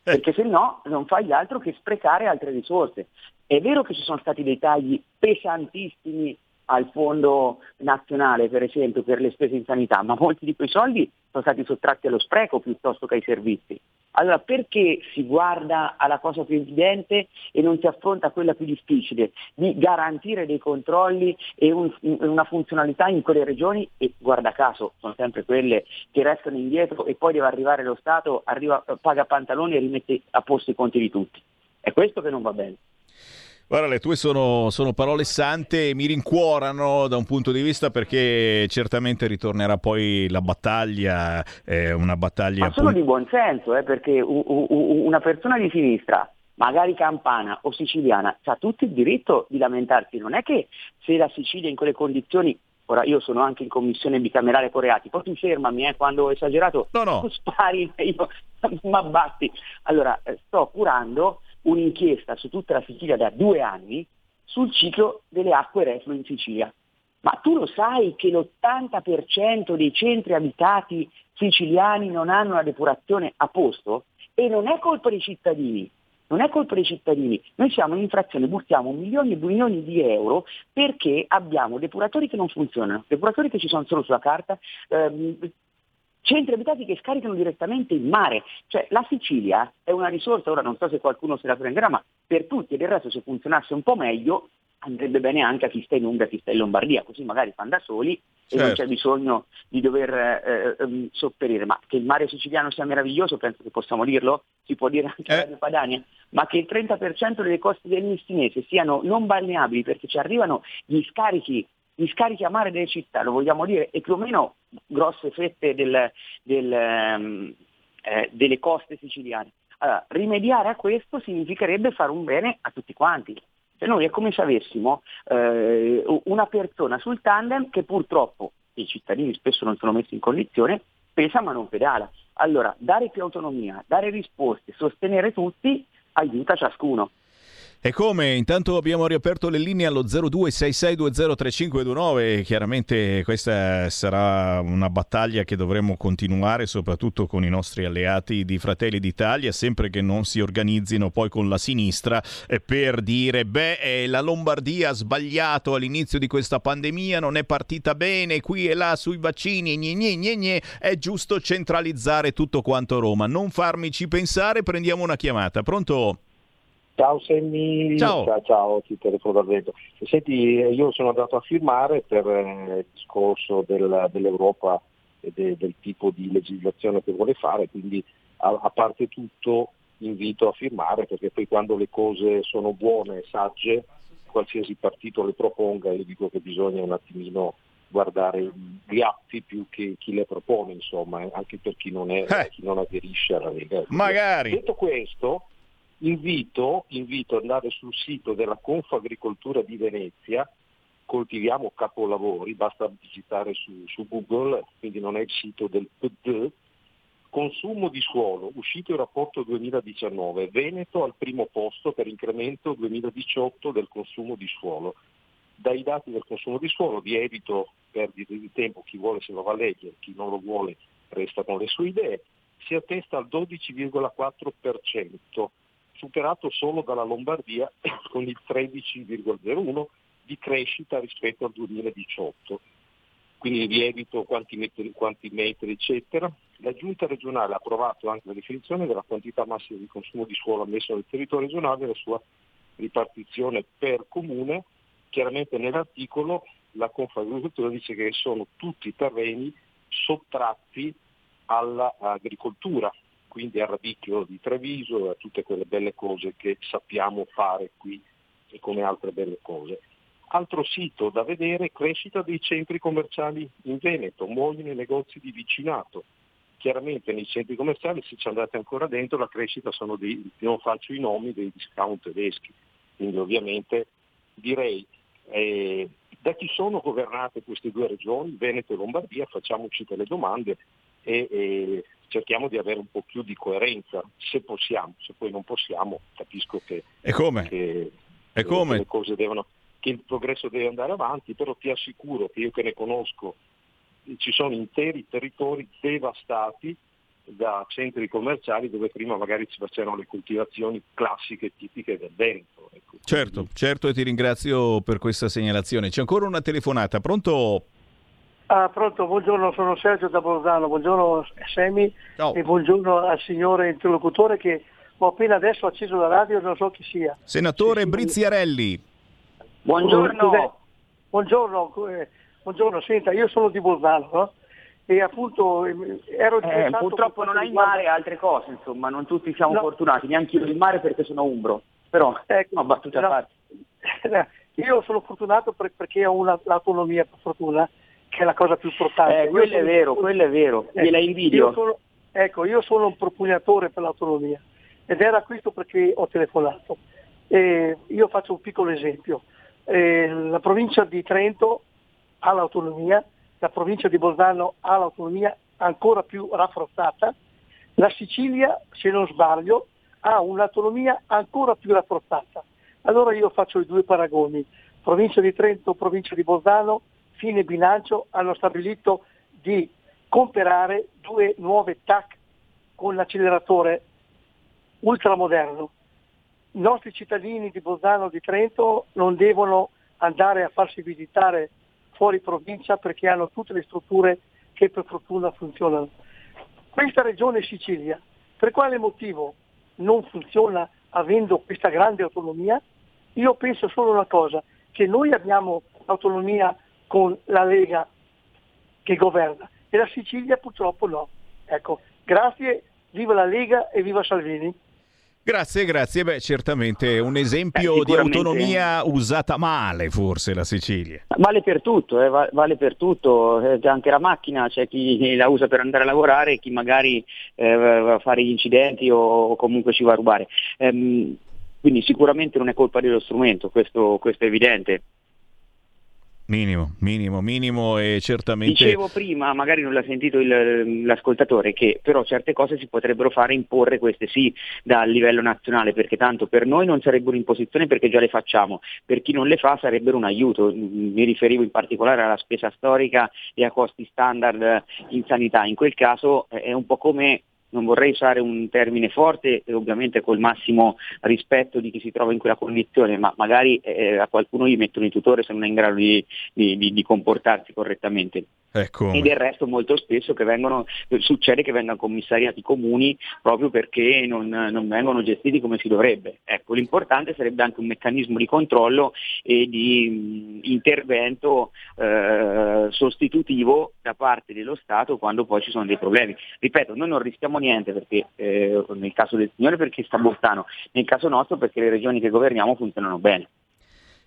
perché se no non fai altro che sprecare altre risorse. È vero che ci sono stati dei tagli pesantissimi al fondo nazionale, per esempio, per le spese in sanità, ma molti di quei soldi sono stati sottratti allo spreco piuttosto che ai servizi. Allora perché si guarda alla cosa più evidente e non si affronta quella più difficile di garantire dei controlli e un- una funzionalità in quelle regioni e guarda caso sono sempre quelle che restano indietro e poi deve arrivare lo Stato, arriva, paga pantaloni e rimette a posto i conti di tutti. È questo che non va bene. Guarda, le tue sono, sono parole sante e mi rincuorano da un punto di vista perché certamente ritornerà poi la battaglia, eh, una battaglia... Ma solo di buon senso, eh, perché u- u- una persona di sinistra, magari campana o siciliana, ha tutto il diritto di lamentarsi. Non è che se la Sicilia in quelle condizioni, ora io sono anche in commissione bicamerale con reati, poi tu fermami eh, quando ho esagerato, tu spari, io mi abbatti. Allora, eh, sto curando un'inchiesta su tutta la Sicilia da due anni sul ciclo delle acque reflue in Sicilia. Ma tu lo sai che l'80% dei centri abitati siciliani non hanno la depurazione a posto? E non è colpa dei cittadini, non è colpa dei cittadini. Noi siamo in infrazione, buttiamo milioni e milioni di euro perché abbiamo depuratori che non funzionano, depuratori che ci sono solo sulla carta, ehm, centri abitati che scaricano direttamente in mare. Cioè la Sicilia è una risorsa, ora non so se qualcuno se la prenderà, ma per tutti e del resto se funzionasse un po' meglio andrebbe bene anche a chi sta in Umbria, a chi sta in Lombardia, così magari fanno da soli e non Certo. c'è bisogno di dover eh, ehm, sopperire. Ma che il mare siciliano sia meraviglioso, penso che possiamo dirlo, si può dire anche a Radio Padania, ma che il 30% delle coste del Messinese siano non balneabili perché ci arrivano gli scarichi gli scarichi a mare delle città, lo vogliamo dire, e più o meno grosse fette del- del, ehm, eh, delle coste siciliane. Allora, rimediare a questo significherebbe fare un bene a tutti quanti. Se noi è come se avessimo eh, una persona sul tandem che purtroppo i cittadini spesso non sono messi in condizione, pensa ma non pedala. Allora, dare più autonomia, dare risposte, sostenere tutti, aiuta ciascuno. E come? Intanto abbiamo riaperto le linee allo 0266203529 chiaramente questa sarà una battaglia che dovremo continuare soprattutto con i nostri alleati di Fratelli d'Italia, sempre che non si organizzino poi con la sinistra eh, per dire beh eh, la Lombardia ha sbagliato all'inizio di questa pandemia, non è partita bene qui e là sui vaccini, gne, gne, gne, gne, è giusto centralizzare tutto quanto Roma, non farmici pensare, prendiamo una chiamata. Pronto? Ciao Semmi, Ciao. ciao, ciao, ti telefono dal vento. Senti, io sono andato a firmare per eh, il discorso del- dell'Europa e de- del tipo di legislazione che vuole fare, quindi a, a parte tutto invito a firmare perché poi quando le cose sono buone e sagge, qualsiasi partito le proponga, io dico che bisogna un attimino guardare gli atti più che chi le propone, insomma, eh, anche per chi non, è, chi non aderisce alla Lega. Magari. Detto questo, invito, invito ad andare sul sito della Confagricoltura di Venezia, coltiviamo capolavori, basta digitare su, su Google, quindi non è il sito del PD, consumo di suolo, uscito il rapporto 2019, Veneto al primo posto per incremento 2018 del consumo di suolo. Dai dati del consumo di suolo vi evito perdite di tempo, chi vuole se lo va a leggere, chi non lo vuole resta con le sue idee, si attesta al 12,4%, superato solo dalla Lombardia con il 13,01% di crescita rispetto al 2018. Quindi vi evito quanti metri, quanti metri, eccetera. La Giunta regionale ha approvato anche la definizione della quantità massima di consumo di suolo ammesso nel territorio regionale e la sua ripartizione per comune. Chiaramente nell'articolo la Confagricoltura dice che sono tutti terreni sottratti all'agricoltura, quindi al radicchio di Treviso e a tutte quelle belle cose che sappiamo fare qui e come altre belle cose. Altro sito da vedere, crescita dei centri commerciali in Veneto, muoiono i negozi di vicinato. Chiaramente nei centri commerciali, se ci andate ancora dentro, la crescita sono dei, non faccio i nomi, dei discount tedeschi. Quindi ovviamente direi eh, da chi sono governate queste due regioni, Veneto e Lombardia, facciamoci delle domande e, e cerchiamo di avere un po' più di coerenza, se possiamo, se poi non possiamo, capisco che, E come? che- E come? le cose devono, che il progresso deve andare avanti, però ti assicuro che io che ne conosco, ci sono interi territori devastati da centri commerciali dove prima magari si facevano le coltivazioni classiche tipiche del Veneto. ecco. Certo, certo e ti ringrazio per questa segnalazione. C'è ancora una telefonata, pronto? Ah, pronto, buongiorno, sono Sergio da Bolzano, buongiorno Semi e buongiorno al signore interlocutore che ho appena adesso acceso la radio e non so chi sia. Senatore Briziarelli. Cos'è? Buongiorno, eh, buongiorno, senta, io sono di Bolzano, no? E appunto eh, ero Eh, interessato purtroppo non hai riguarda- mare e altre cose, insomma, non tutti siamo No. fortunati, neanche io il mare perché sono umbro. Però, no, battute a no. parte. Io sono fortunato per- perché ho una- l'autonomia, per fortuna, che è la cosa più importante. Eh, quello è vero, quello è vero, gliela invidio. Io sono, ecco, io sono un propugnatore per l'autonomia ed era questo perché ho telefonato. Eh, io faccio un piccolo esempio. Eh, la provincia di Trento ha l'autonomia, la provincia di Bolzano ha l'autonomia ancora più rafforzata, la Sicilia, se non sbaglio, ha un'autonomia ancora più rafforzata. Allora io faccio i due paragoni. Provincia di Trento, provincia di Bolzano, fine bilancio, hanno stabilito di comprare due nuove TAC con l'acceleratore ultramoderno. I nostri cittadini di Bolzano e di Trento non devono andare a farsi visitare fuori provincia perché hanno tutte le strutture che per fortuna funzionano. Questa regione Sicilia, per quale motivo non funziona avendo questa grande autonomia? Io penso solo una cosa, che noi abbiamo autonomia con la Lega che governa e la Sicilia purtroppo no. Ecco, grazie, viva la Lega e viva Salvini. Grazie, grazie. Beh, certamente un esempio Eh, di autonomia usata male, forse, la Sicilia. Vale per tutto, eh, va- vale per tutto, eh, anche la macchina, c'è chi la usa per andare a lavorare e chi magari eh, va a fare gli incidenti o, o comunque ci va a rubare. Ehm, quindi sicuramente non è colpa dello strumento, questo, questo è evidente. Minimo, minimo, minimo e certamente... Dicevo prima, magari non l'ha sentito il- l'ascoltatore, che però certe cose si potrebbero fare imporre queste sì dal livello nazionale, perché tanto per noi non sarebbero imposizioni perché già le facciamo, per chi non le fa sarebbero un aiuto. Mi riferivo in particolare alla spesa storica e a costi standard in sanità. In quel caso è un po' come non vorrei usare un termine forte e ovviamente col massimo rispetto di chi si trova in quella condizione, ma magari eh, a qualcuno gli mettono il tutore se non è in grado di, di- di- di comportarsi correttamente. Ecco. E del resto molto spesso che vengono, succede che vengano commissariati comuni proprio perché non, non vengono gestiti come si dovrebbe. Ecco, l'importante sarebbe anche un meccanismo di controllo e di mh, intervento eh, sostitutivo da parte dello Stato quando poi ci sono dei problemi. Ripeto, noi non rischiamo niente perché eh, nel caso del signore perché sta Bolzano, nel caso nostro perché le regioni che governiamo funzionano bene.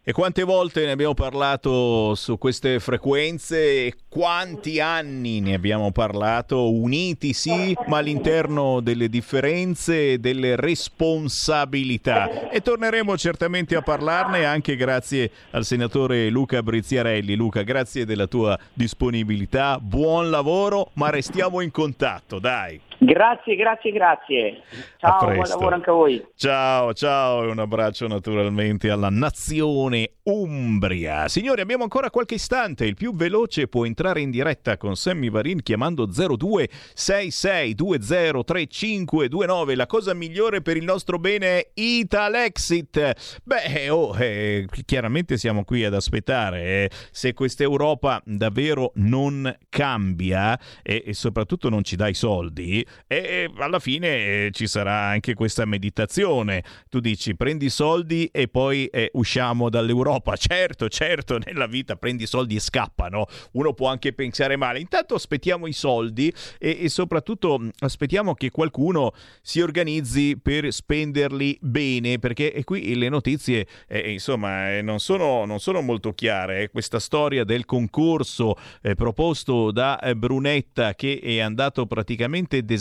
E quante volte ne abbiamo parlato su queste frequenze e quanti anni ne abbiamo parlato, uniti sì, ma all'interno delle differenze e delle responsabilità. E torneremo certamente a parlarne anche grazie al senatore Luca Briziarelli. Luca, grazie della tua disponibilità, buon lavoro, ma restiamo in contatto, dai. Grazie, grazie, grazie. Ciao, buon lavoro anche a voi. Ciao, ciao e un abbraccio naturalmente alla nazione Umbria. Signori, abbiamo ancora qualche istante. Il più veloce può entrare in diretta con Sammy Varin chiamando 0266203529. La cosa migliore per il nostro bene è Italexit. Beh, oh, eh, chiaramente siamo qui ad aspettare. eh. Se questa Europa davvero non cambia e, e soprattutto non ci dà i soldi, e alla fine eh, ci sarà anche questa meditazione. Tu dici prendi i soldi e poi eh, usciamo dall'Europa. Certo, certo, nella vita prendi i soldi e scappano. Uno può anche pensare male. Intanto aspettiamo i soldi e, e soprattutto mh, aspettiamo che qualcuno si organizzi per spenderli bene, perché e qui le notizie eh, insomma eh, non, sono, non sono molto chiare. eh. Questa storia del concorso eh, proposto da eh, Brunetta che è andato praticamente deserto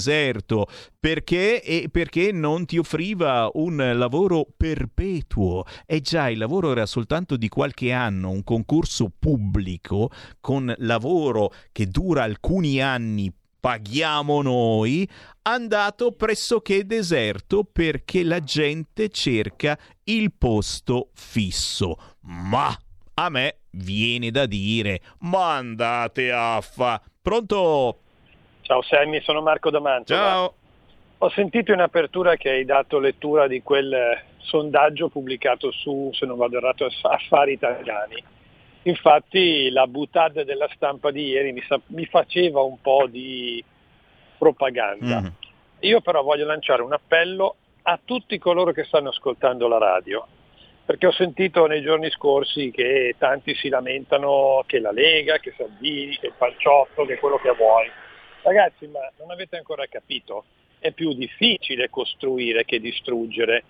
perché e perché non ti offriva un lavoro perpetuo. E già il lavoro era soltanto di qualche anno, un concorso pubblico con lavoro che dura alcuni anni paghiamo noi, andato pressoché deserto perché la gente cerca il posto fisso. Ma a me viene da dire, ma andate a fa. Pronto? Ciao Sammy, sono Marco D'Amanto. Ciao. Ho sentito in apertura che hai dato lettura di quel sondaggio pubblicato su, se non vado errato, Affari Italiani. Infatti la butade della stampa di ieri mi, sa- mi faceva un po' di propaganda. Mm. Io però voglio lanciare un appello a tutti coloro che stanno ascoltando la radio, perché ho sentito nei giorni scorsi che tanti si lamentano che la Lega, che Salvini, che il Palciotto, che quello che vuoi. Ragazzi, ma non avete ancora capito? È più difficile costruire che distruggere.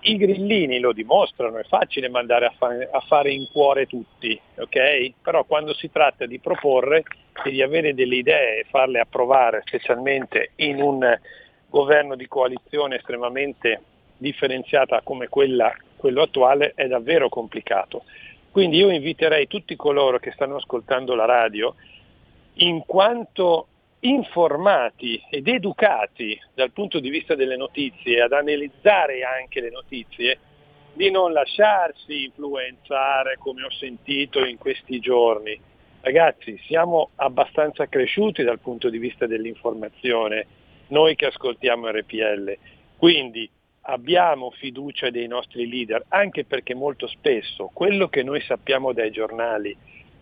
I grillini lo dimostrano, è facile mandare a, fa- a fare in cuore tutti, ok? Però quando si tratta di proporre e di avere delle idee e farle approvare, specialmente in un governo di coalizione estremamente differenziata come quella, quello attuale, è davvero complicato. Quindi io inviterei tutti coloro che stanno ascoltando la radio, in quanto informati ed educati dal punto di vista delle notizie, ad analizzare anche le notizie, di non lasciarsi influenzare come ho sentito in questi giorni. Ragazzi, siamo abbastanza cresciuti dal punto di vista dell'informazione, noi che ascoltiamo RPL, quindi abbiamo fiducia dei nostri leader, anche perché molto spesso quello che noi sappiamo dai giornali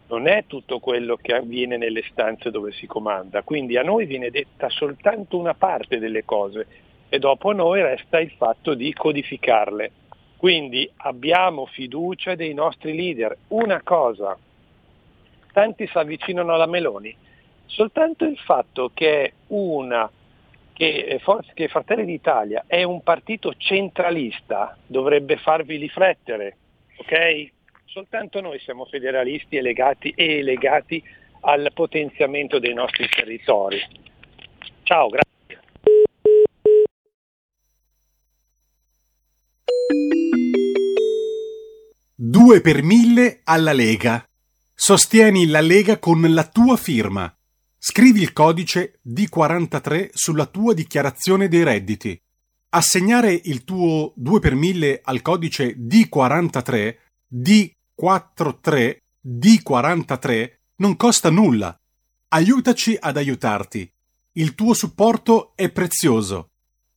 non è tutto quello che avviene nelle stanze dove si comanda, quindi a noi viene detta soltanto una parte delle cose e dopo a noi resta il fatto di codificarle. Quindi abbiamo fiducia dei nostri leader. Una cosa, tanti si avvicinano alla Meloni, soltanto il fatto che una che, eh, che Fratelli d'Italia è un partito centralista dovrebbe farvi riflettere, ok? Soltanto noi siamo federalisti e legati, e legati al potenziamento dei nostri territori. Ciao, grazie. Due per mille alla Lega. Sostieni la Lega con la tua firma. Scrivi il codice D43 sulla tua dichiarazione dei redditi. Assegnare il tuo 2 per 1000 al codice D43, D43, D43 non costa nulla. Aiutaci ad aiutarti. Il tuo supporto è prezioso.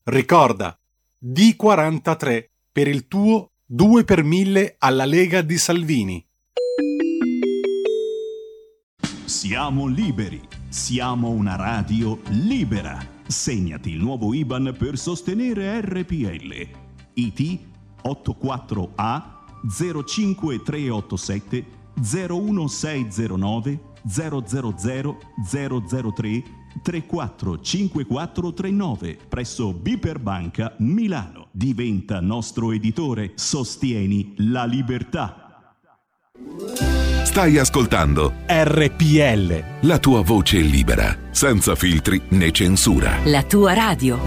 Ricorda, D43 per il tuo 2 per 1000 alla Lega di Salvini. Siamo liberi. Siamo una radio libera. Segnati il nuovo IBAN per sostenere RPL. IT 84A 05387 01609 000 003 345439 presso Biperbanca Milano. Diventa nostro editore. Sostieni la libertà. Stai ascoltando RPL. la tua voce libera, senza filtri né censura. La tua radio.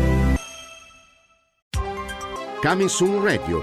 Coming Soon Radio,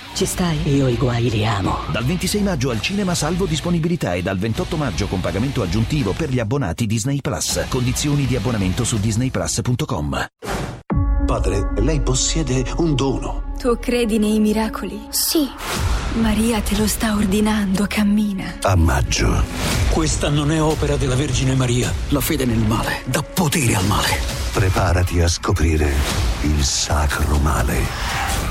Ci stai? Io i guai li amo. Dal 26 maggio al cinema salvo disponibilità e dal 28 maggio con pagamento aggiuntivo per gli abbonati Disney Plus. Condizioni di abbonamento su disneyplus.com. Padre, lei possiede un dono. Tu credi nei miracoli? Sì. Maria te lo sta ordinando, cammina. A maggio. Questa non è opera della Vergine Maria. La fede nel male dà potere al male. Preparati a scoprire il sacro male.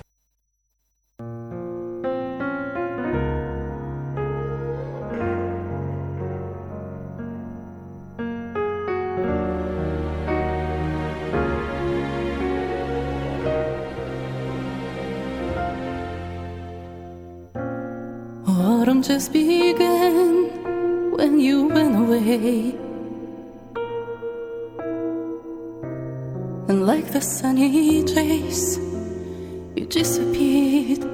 Just began when you went away. And like the sunny trace, you disappeared.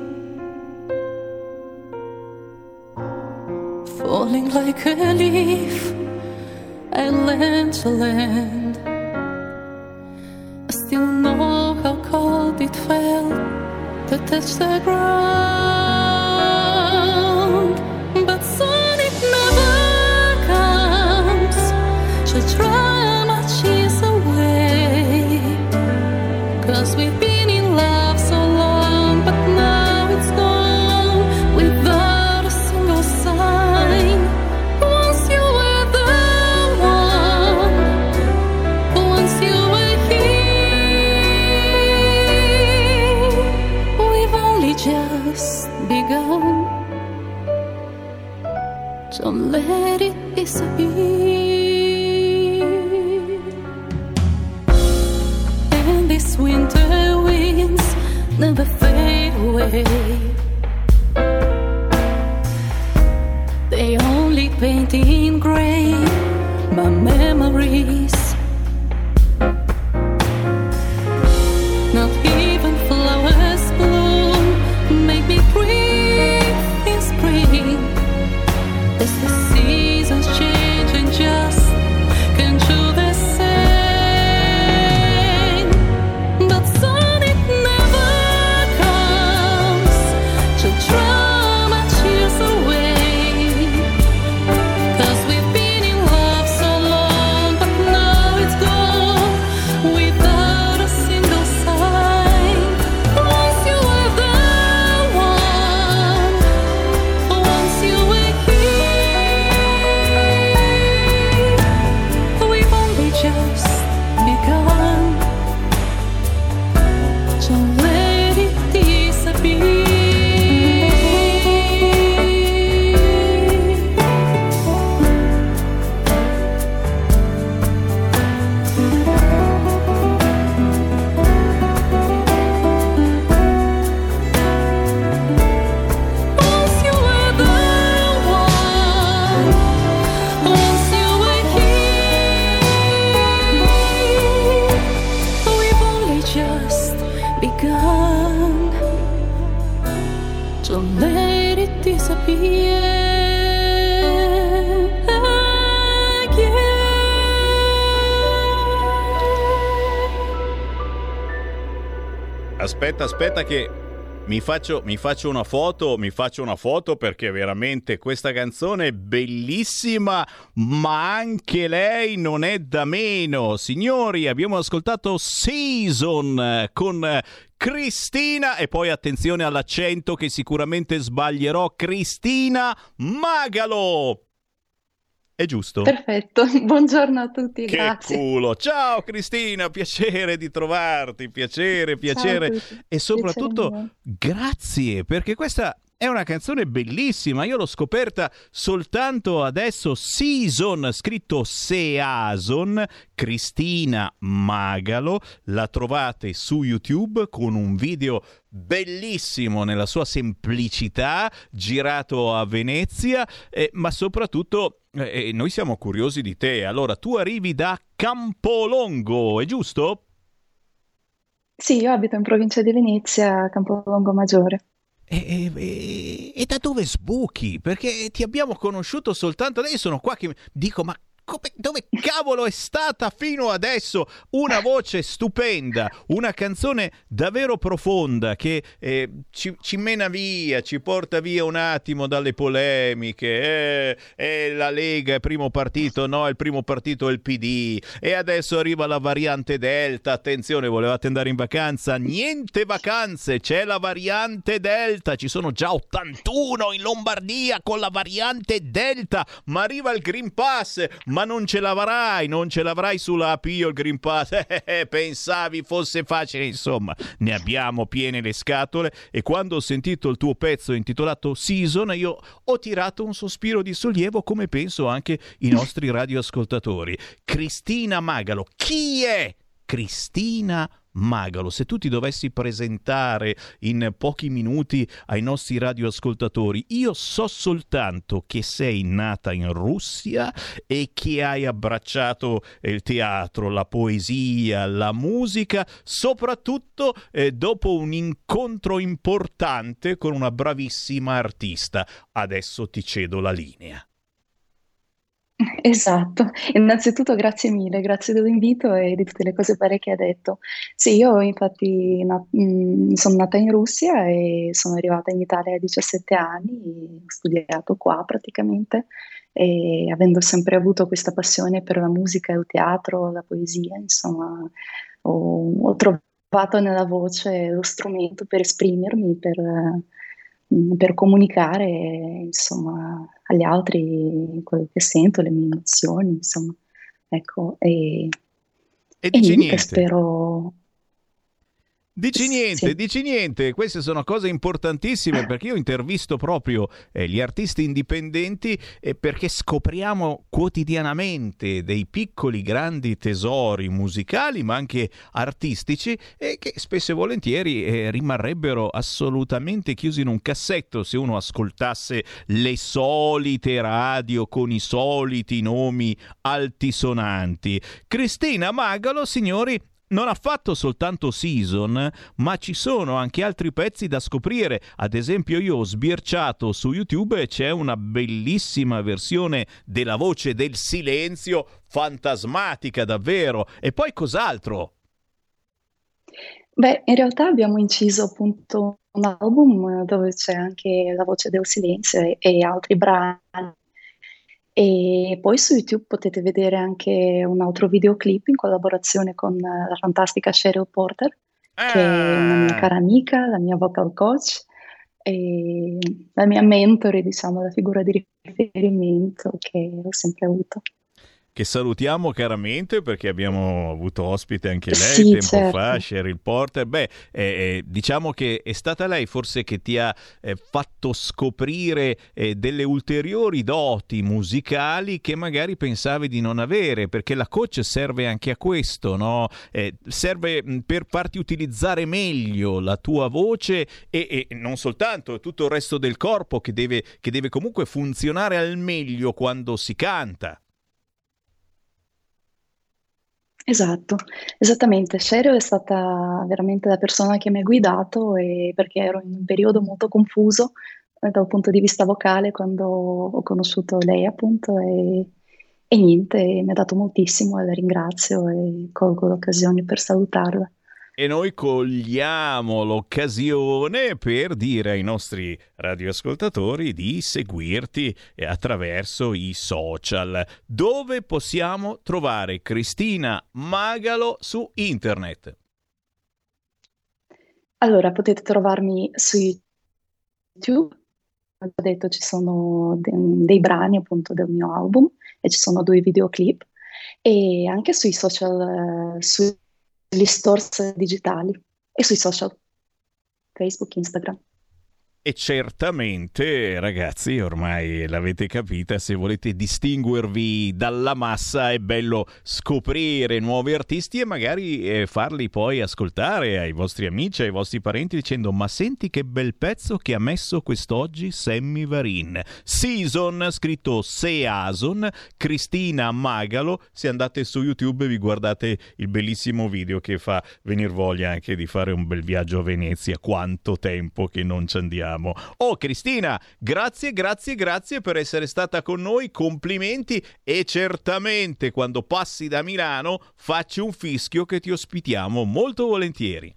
falling like a leaf, I land to land. I still know how cold it felt to touch the ground, mi faccio, mi faccio una foto, mi faccio una foto perché veramente questa canzone è bellissima, ma anche lei non è da meno. Signori, abbiamo ascoltato Season eh, con eh, Cristina e poi attenzione all'accento che sicuramente sbaglierò, Cristina Magalo. È giusto? Perfetto, buongiorno a tutti, Che grazie. culo! Ciao Cristina, piacere di trovarti, piacere, piacere. E soprattutto Piacere grazie, perché questa è una canzone bellissima. Io l'ho scoperta soltanto adesso. Season, scritto Season, Cristina Magalo. La trovate su YouTube con un video bellissimo nella sua semplicità, girato a Venezia, eh, ma soprattutto eh, noi siamo curiosi di te. Allora, tu arrivi da Campolongo, è giusto? Sì, io abito in provincia di Venezia, a Campolongo Maggiore. E, e- e da dove sbuchi? Perché ti abbiamo conosciuto soltanto adesso. Sono qua che dico, ma come- dove cavolo è stata fino adesso? Una voce stupenda, una canzone davvero profonda che eh, ci, ci mena via, ci porta via un attimo dalle polemiche. Eh, eh, la Lega è primo partito, no, il primo partito è il PD. E adesso arriva la variante Delta. Attenzione, volevate andare in vacanza? Niente vacanze, c'è la variante Delta. Ci sono già 81 in Lombardia con la variante Delta. Ma arriva il Green Pass, ma non ce l'avrai, non ce l'avrai sulla Pio il Green Pass. Eh, pensavi fosse facile, insomma, ne abbiamo piene le scatole. E quando ho sentito il tuo pezzo intitolato Season, io ho tirato un sospiro di sollievo, come penso anche i nostri radioascoltatori. Cristina Magalo, chi è Cristina Magalo? Se tu ti dovessi presentare in pochi minuti ai nostri radioascoltatori, io so soltanto che sei nata in Russia e che hai abbracciato il teatro, la poesia, la musica, soprattutto eh, dopo un incontro importante con una bravissima artista. Adesso ti cedo la linea. Esatto, innanzitutto grazie mille, grazie dell'invito e di tutte le cose belle che hai detto. Sì, io infatti na- mh, sono nata in Russia e sono arrivata in Italia a 17 anni, ho studiato qua praticamente e avendo sempre avuto questa passione per la musica, il teatro, la poesia, insomma, ho, ho trovato nella voce lo strumento per esprimermi, per, per comunicare insomma, agli altri quello che sento, le mie emozioni, insomma. Ecco, e, E e niente, niente. spero... Dici niente, dici niente, queste sono cose importantissime perché io intervisto proprio eh, gli artisti indipendenti eh, perché scopriamo quotidianamente dei piccoli grandi tesori musicali ma anche artistici e che spesso e volentieri eh, rimarrebbero assolutamente chiusi in un cassetto se uno ascoltasse le solite radio con i soliti nomi altisonanti. Cristina Magalo, signori, non ha fatto soltanto Season, ma ci sono anche altri pezzi da scoprire. Ad esempio, io ho sbirciato su YouTube e c'è una bellissima versione della voce del silenzio, fantasmatica davvero. E poi cos'altro? Beh, in realtà abbiamo inciso appunto un album dove c'è anche la voce del silenzio e, e altri brani. E poi su YouTube potete vedere anche un altro videoclip in collaborazione con eh, la fantastica Cheryl Porter, che è una mia cara amica, la mia vocal coach e la mia mentore, diciamo, la figura di riferimento che ho sempre avuto. Che salutiamo caramente perché abbiamo avuto ospite anche lei Sì, tempo certo. fa, Cheryl Porter. Beh, eh, eh, diciamo che è stata lei forse che ti ha eh, fatto scoprire eh, delle ulteriori doti musicali che magari pensavi di non avere, perché la coach serve anche a questo, no? Eh, serve mh, per farti utilizzare meglio la tua voce e, e non soltanto tutto il resto del corpo che deve, che deve comunque funzionare al meglio quando si canta. Esatto, esattamente. Cheryl è stata veramente la persona che mi ha guidato e perché ero in un periodo molto confuso eh, dal punto di vista vocale quando ho conosciuto lei appunto e, e niente, mi ha dato moltissimo e la ringrazio e colgo l'occasione per salutarla. E noi cogliamo l'occasione per dire ai nostri radioascoltatori di seguirti eh, attraverso i social. Dove possiamo trovare Cristina Magalo su internet? Allora, potete trovarmi su YouTube, come ho detto ci sono de- dei brani appunto del mio album e ci sono due videoclip e anche sui social, eh, sugli stores digitali e sui social, Facebook, Instagram. E certamente, ragazzi, ormai l'avete capita, se volete distinguervi dalla massa è bello scoprire nuovi artisti e magari eh, farli poi ascoltare ai vostri amici, ai vostri parenti dicendo ma senti che bel pezzo che ha messo quest'oggi Sammy Varin. Season, scritto Season, Cristina Magalo, se andate su YouTube vi guardate il bellissimo video che fa venire voglia anche di fare un bel viaggio a Venezia, quanto tempo che non ci andiamo. Oh Cristina, grazie, grazie, grazie per essere stata con noi, complimenti e certamente quando passi da Milano facci un fischio che ti ospitiamo molto volentieri.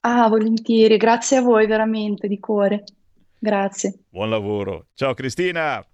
Ah, volentieri, grazie a voi veramente di cuore. Grazie. Buon lavoro. Ciao Cristina.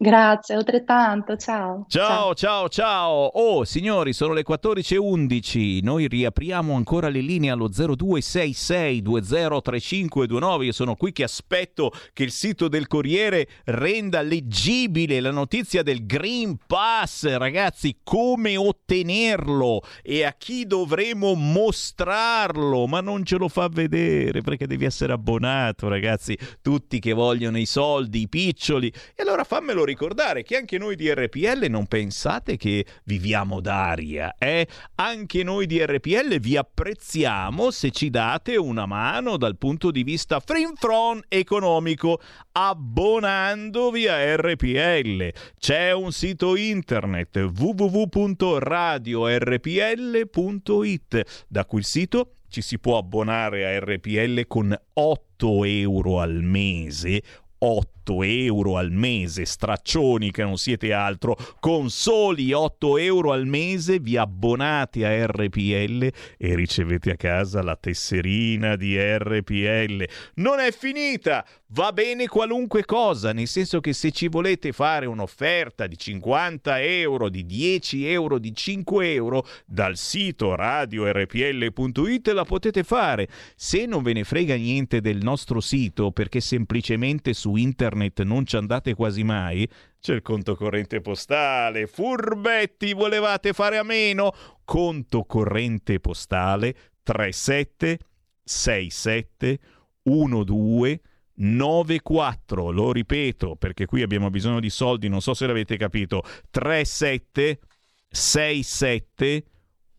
Grazie, altrettanto, ciao. Ciao, ciao, ciao. Oh, signori, sono le 14.11. Noi riapriamo ancora le linee allo 0266203529. Io sono qui che aspetto che il sito del Corriere renda leggibile la notizia del Green Pass. Ragazzi, come ottenerlo e a chi dovremo mostrarlo? Ma non ce lo fa vedere perché devi essere abbonato, ragazzi. Tutti che vogliono i soldi, i piccioli. E allora fammelo ricordare che anche noi di RPL non pensate che viviamo d'aria, eh? Anche noi di RPL vi apprezziamo se ci date una mano dal punto di vista frinfron economico abbonandovi a RPL. C'è un sito internet www.radiorpl.it. Da quel sito ci si può abbonare a RPL con 8 euro al mese. 8 8 euro al mese, straccioni che non siete altro, con soli 8 euro al mese vi abbonate a RPL e ricevete a casa la tesserina di RPL. Non è finita! Va bene qualunque cosa, nel senso che se ci volete fare un'offerta di 50 euro, di 10 euro, di 5 euro, dal sito radiorpl.it la potete fare. Se non ve ne frega niente del nostro sito, perché semplicemente su internet non ci andate quasi mai, c'è il conto corrente postale. Furbetti, volevate fare a meno? Conto corrente postale 37 67 12 94, lo ripeto perché qui abbiamo bisogno di soldi, non so se l'avete capito, 37 67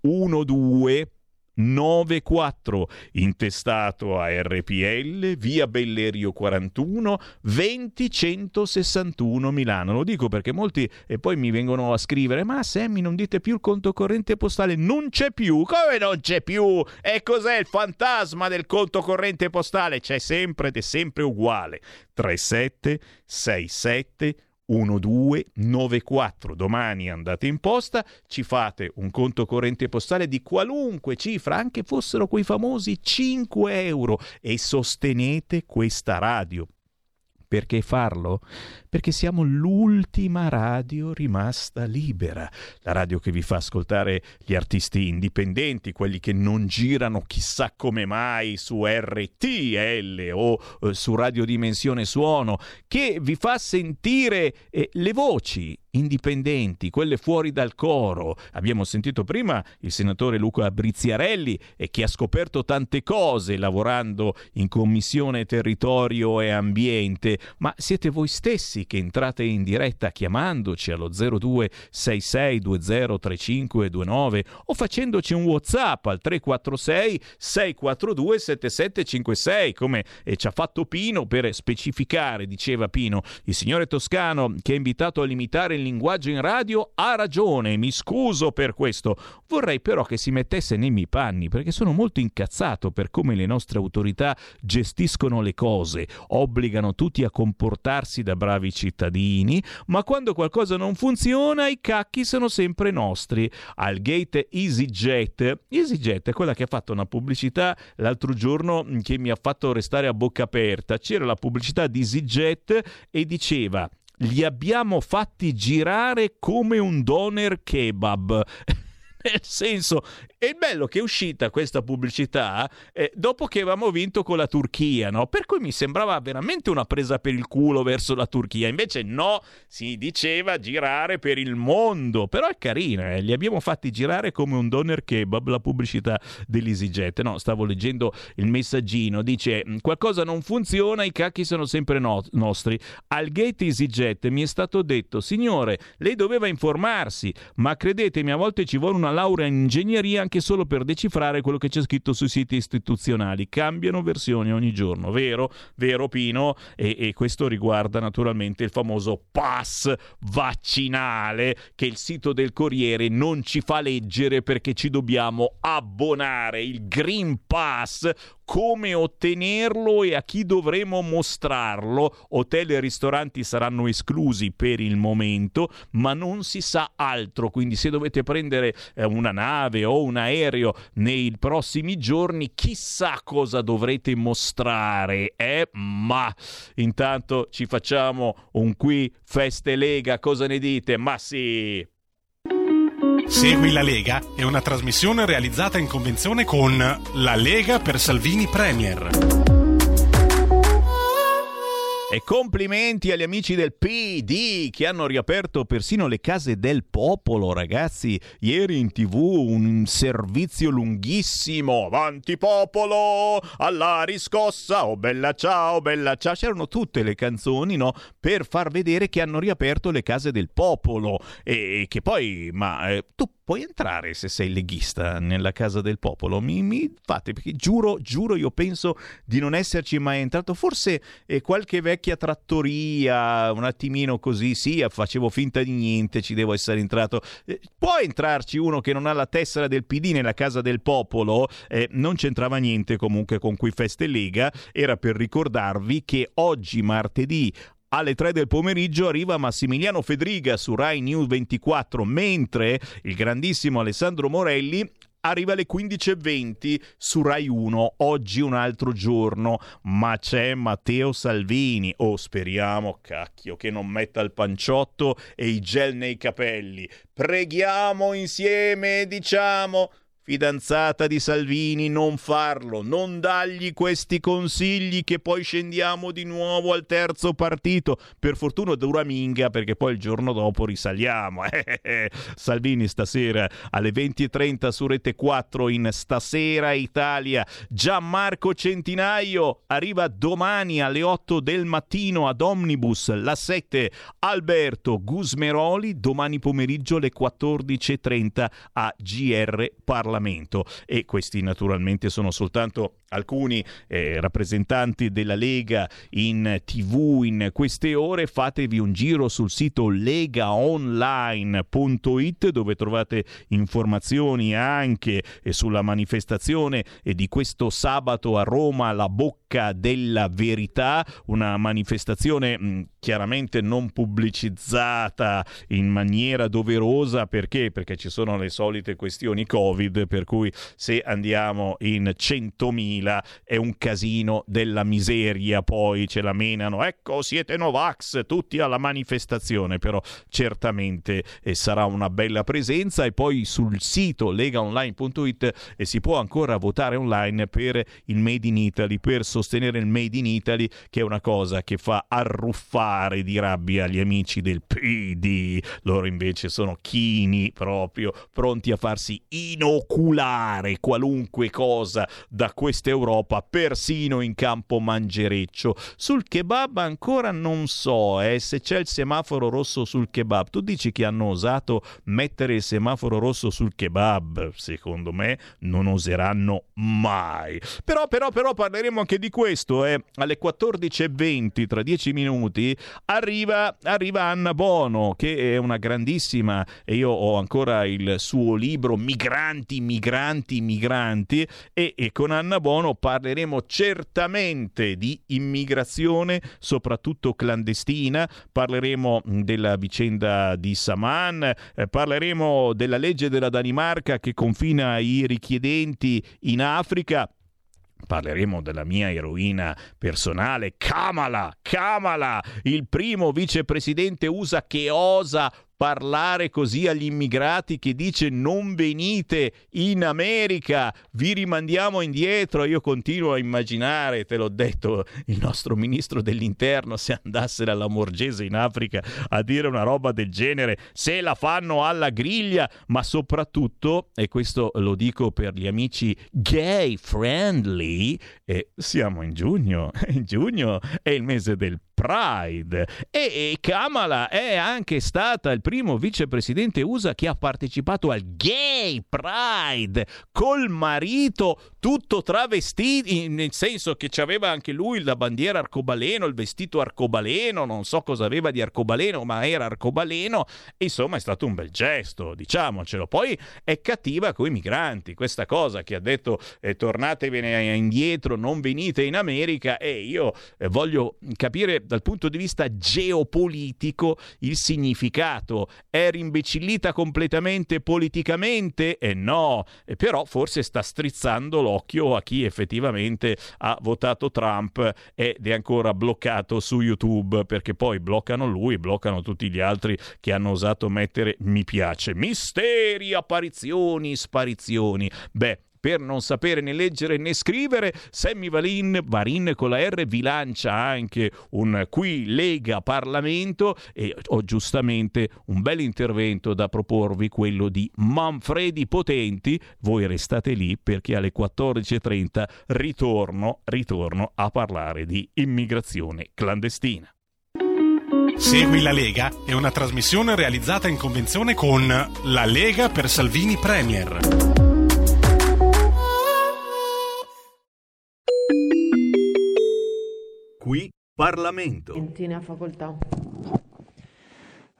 12 94 intestato a RPL via Bellerio 41 20161 Milano. Lo dico perché molti e poi mi vengono a scrivere ma Sammy non dite più il conto corrente postale? Non c'è più. Come non c'è più? E cos'è il fantasma del conto corrente postale? C'è sempre ed è sempre uguale. 37 67 1294. Domani andate in posta, ci fate un conto corrente postale di qualunque cifra, anche fossero quei famosi 5 euro, e sostenete questa radio. Perché farlo? Perché siamo l'ultima radio rimasta libera, la radio che vi fa ascoltare gli artisti indipendenti, quelli che non girano chissà come mai su RTL o eh, su Radio Dimensione Suono, che vi fa sentire eh, le voci indipendenti, quelle fuori dal coro. Abbiamo sentito prima il senatore Luca Briziarelli e che ha scoperto tante cose lavorando in Commissione Territorio e Ambiente, ma siete voi stessi che entrate in diretta chiamandoci allo 0266203529 o facendoci un WhatsApp al 346 642 7756 come eh, ci ha fatto Pino per specificare, diceva Pino, il signore Toscano che ha invitato a limitare il linguaggio in radio ha ragione, mi scuso per questo. Vorrei però che si mettesse nei miei panni perché sono molto incazzato per come le nostre autorità gestiscono le cose, obbligano tutti a comportarsi da bravi cittadini, ma quando qualcosa non funziona i cacchi sono sempre nostri. Al gate EasyJet, EasyJet è quella che ha fatto una pubblicità l'altro giorno che mi ha fatto restare a bocca aperta. C'era la pubblicità di EasyJet e diceva li abbiamo fatti girare come un doner kebab. Nel senso, è bello che è uscita questa pubblicità eh, dopo che avevamo vinto con la Turchia, no? Per cui mi sembrava veramente una presa per il culo verso la Turchia. Invece no, si diceva girare per il mondo. Però è carina, eh? li abbiamo fatti girare come un doner kebab la pubblicità dell'EasyJet. No, stavo leggendo il messaggino, dice qualcosa non funziona, i cacchi sono sempre no- nostri. Al gate EasyJet mi è stato detto, signore, lei doveva informarsi, ma credetemi, a volte ci vuole una laurea in ingegneria anche solo per decifrare quello che c'è scritto sui siti istituzionali. Cambiano versioni ogni giorno, vero? Vero Pino? E, e questo riguarda naturalmente il famoso pass vaccinale che il sito del Corriere non ci fa leggere perché ci dobbiamo abbonare. Il Green Pass come ottenerlo e a chi dovremo mostrarlo. Hotel e ristoranti saranno esclusi per il momento, ma non si sa altro. Quindi se dovete prendere eh, una nave o un aereo nei prossimi giorni, chissà cosa dovrete mostrare. Eh? Ma intanto ci facciamo un qui Feste Lega, cosa ne dite? Ma sì! Segui la Lega è una trasmissione realizzata in convenzione con La Lega per Salvini Premier. E complimenti agli amici del PD che hanno riaperto persino le case del popolo, ragazzi. Ieri in tv un servizio lunghissimo. Avanti popolo, alla riscossa, oh bella ciao, bella ciao. C'erano tutte le canzoni, no? Per far vedere che hanno riaperto le case del popolo. E che poi, ma eh, tu puoi entrare se sei leghista nella casa del popolo? Mi, mi fate, perché giuro, giuro, io penso di non esserci mai entrato. Forse eh, qualche vecchia trattoria, un attimino così, sì, facevo finta di niente, ci devo essere entrato. Eh, può entrarci uno che non ha la tessera del PD nella casa del popolo? Eh, non c'entrava niente comunque con cui Feste Lega, era per ricordarvi che oggi martedì alle 3 del pomeriggio arriva Massimiliano Fedriga su Rai News 24, mentre il grandissimo Alessandro Morelli arriva alle 15.20 su Rai 1, oggi un altro giorno, ma c'è Matteo Salvini, oh speriamo, cacchio, che non metta il panciotto e i gel nei capelli, preghiamo insieme, diciamo... Fidanzata di Salvini, non farlo, non dargli questi consigli che poi scendiamo di nuovo al terzo partito. Per fortuna dura minga perché poi il giorno dopo risaliamo. Salvini stasera alle 20.30 su Rete 4 in Stasera Italia. Gianmarco Centinaio arriva domani alle 8 del mattino ad Omnibus, la 7. Alberto Gusmeroli domani pomeriggio alle 14.30 a GR Parlamento. E questi naturalmente sono soltanto alcuni eh, rappresentanti della Lega in tv in queste ore. Fatevi un giro sul sito legaonline.it dove trovate informazioni anche eh, sulla manifestazione eh, di questo sabato a Roma, la bocca della verità, una manifestazione mh, chiaramente non pubblicizzata in maniera doverosa perché? Perché ci sono le solite questioni Covid per cui se andiamo in 100.000 è un casino della miseria, poi ce la menano, ecco siete Novax, tutti alla manifestazione, però certamente eh, sarà una bella presenza. E poi sul sito legaonline.it eh, si può ancora votare online per il Made in Italy, per sostenere il Made in Italy che è una cosa che fa arruffare di rabbia gli amici del PD, loro invece sono chini proprio, pronti a farsi inoculare qualunque cosa da questa Europa, persino in campo mangereccio. Sul kebab ancora non so eh, se c'è il semaforo rosso sul kebab. Tu dici che hanno osato mettere il semaforo rosso sul kebab? Secondo me non oseranno mai. Però, però, però parleremo anche di questo. Eh. Alle 14.20, tra 10 minuti, arriva, arriva Anna Bono, che è una grandissima, e io ho ancora il suo libro Migranti, migranti, migranti, e, e con Anna Bono parleremo certamente di immigrazione, soprattutto clandestina, parleremo della vicenda di Saman, eh, parleremo della legge della Danimarca che confina i richiedenti in Africa. Parleremo della mia eroina personale, Kamala, Kamala, il primo vicepresidente USA che osa parlare così agli immigrati che dice non venite in America, vi rimandiamo indietro. Io continuo a immaginare, te l'ho detto, il nostro ministro dell'interno se andasse dalla Morgese in Africa a dire una roba del genere, se la fanno alla griglia, ma soprattutto, e questo lo dico per gli amici gay friendly, eh, siamo in giugno, in giugno è il mese del Pride e, e Kamala è anche stata il primo vicepresidente USA che ha partecipato al Gay Pride col marito tutto travestito, nel senso che aveva anche lui la bandiera arcobaleno, il vestito arcobaleno, non so cosa aveva di arcobaleno, ma era arcobaleno, insomma è stato un bel gesto, diciamocelo. Poi è cattiva con i migranti, questa cosa che ha detto eh, tornatevene indietro, non venite in America e io eh, voglio capire dal punto di vista geopolitico il significato. È rimbecillita completamente politicamente? E eh no, eh, però forse sta strizzando l'occhio a chi effettivamente ha votato Trump ed è ancora bloccato su YouTube perché poi bloccano lui, bloccano tutti gli altri che hanno osato mettere mi piace. Misteri, apparizioni, sparizioni. Beh, per non sapere né leggere né scrivere, Sammy Varin, Varin con la R vi lancia anche un qui Lega Parlamento e ho giustamente un bel intervento da proporvi, quello di Manfredi Potenti. Voi restate lì perché alle 14.30 ritorno, ritorno a parlare di immigrazione clandestina. Segui la Lega è una trasmissione realizzata in convenzione con La Lega per Salvini Premier. Qui Parlamento. Facoltà.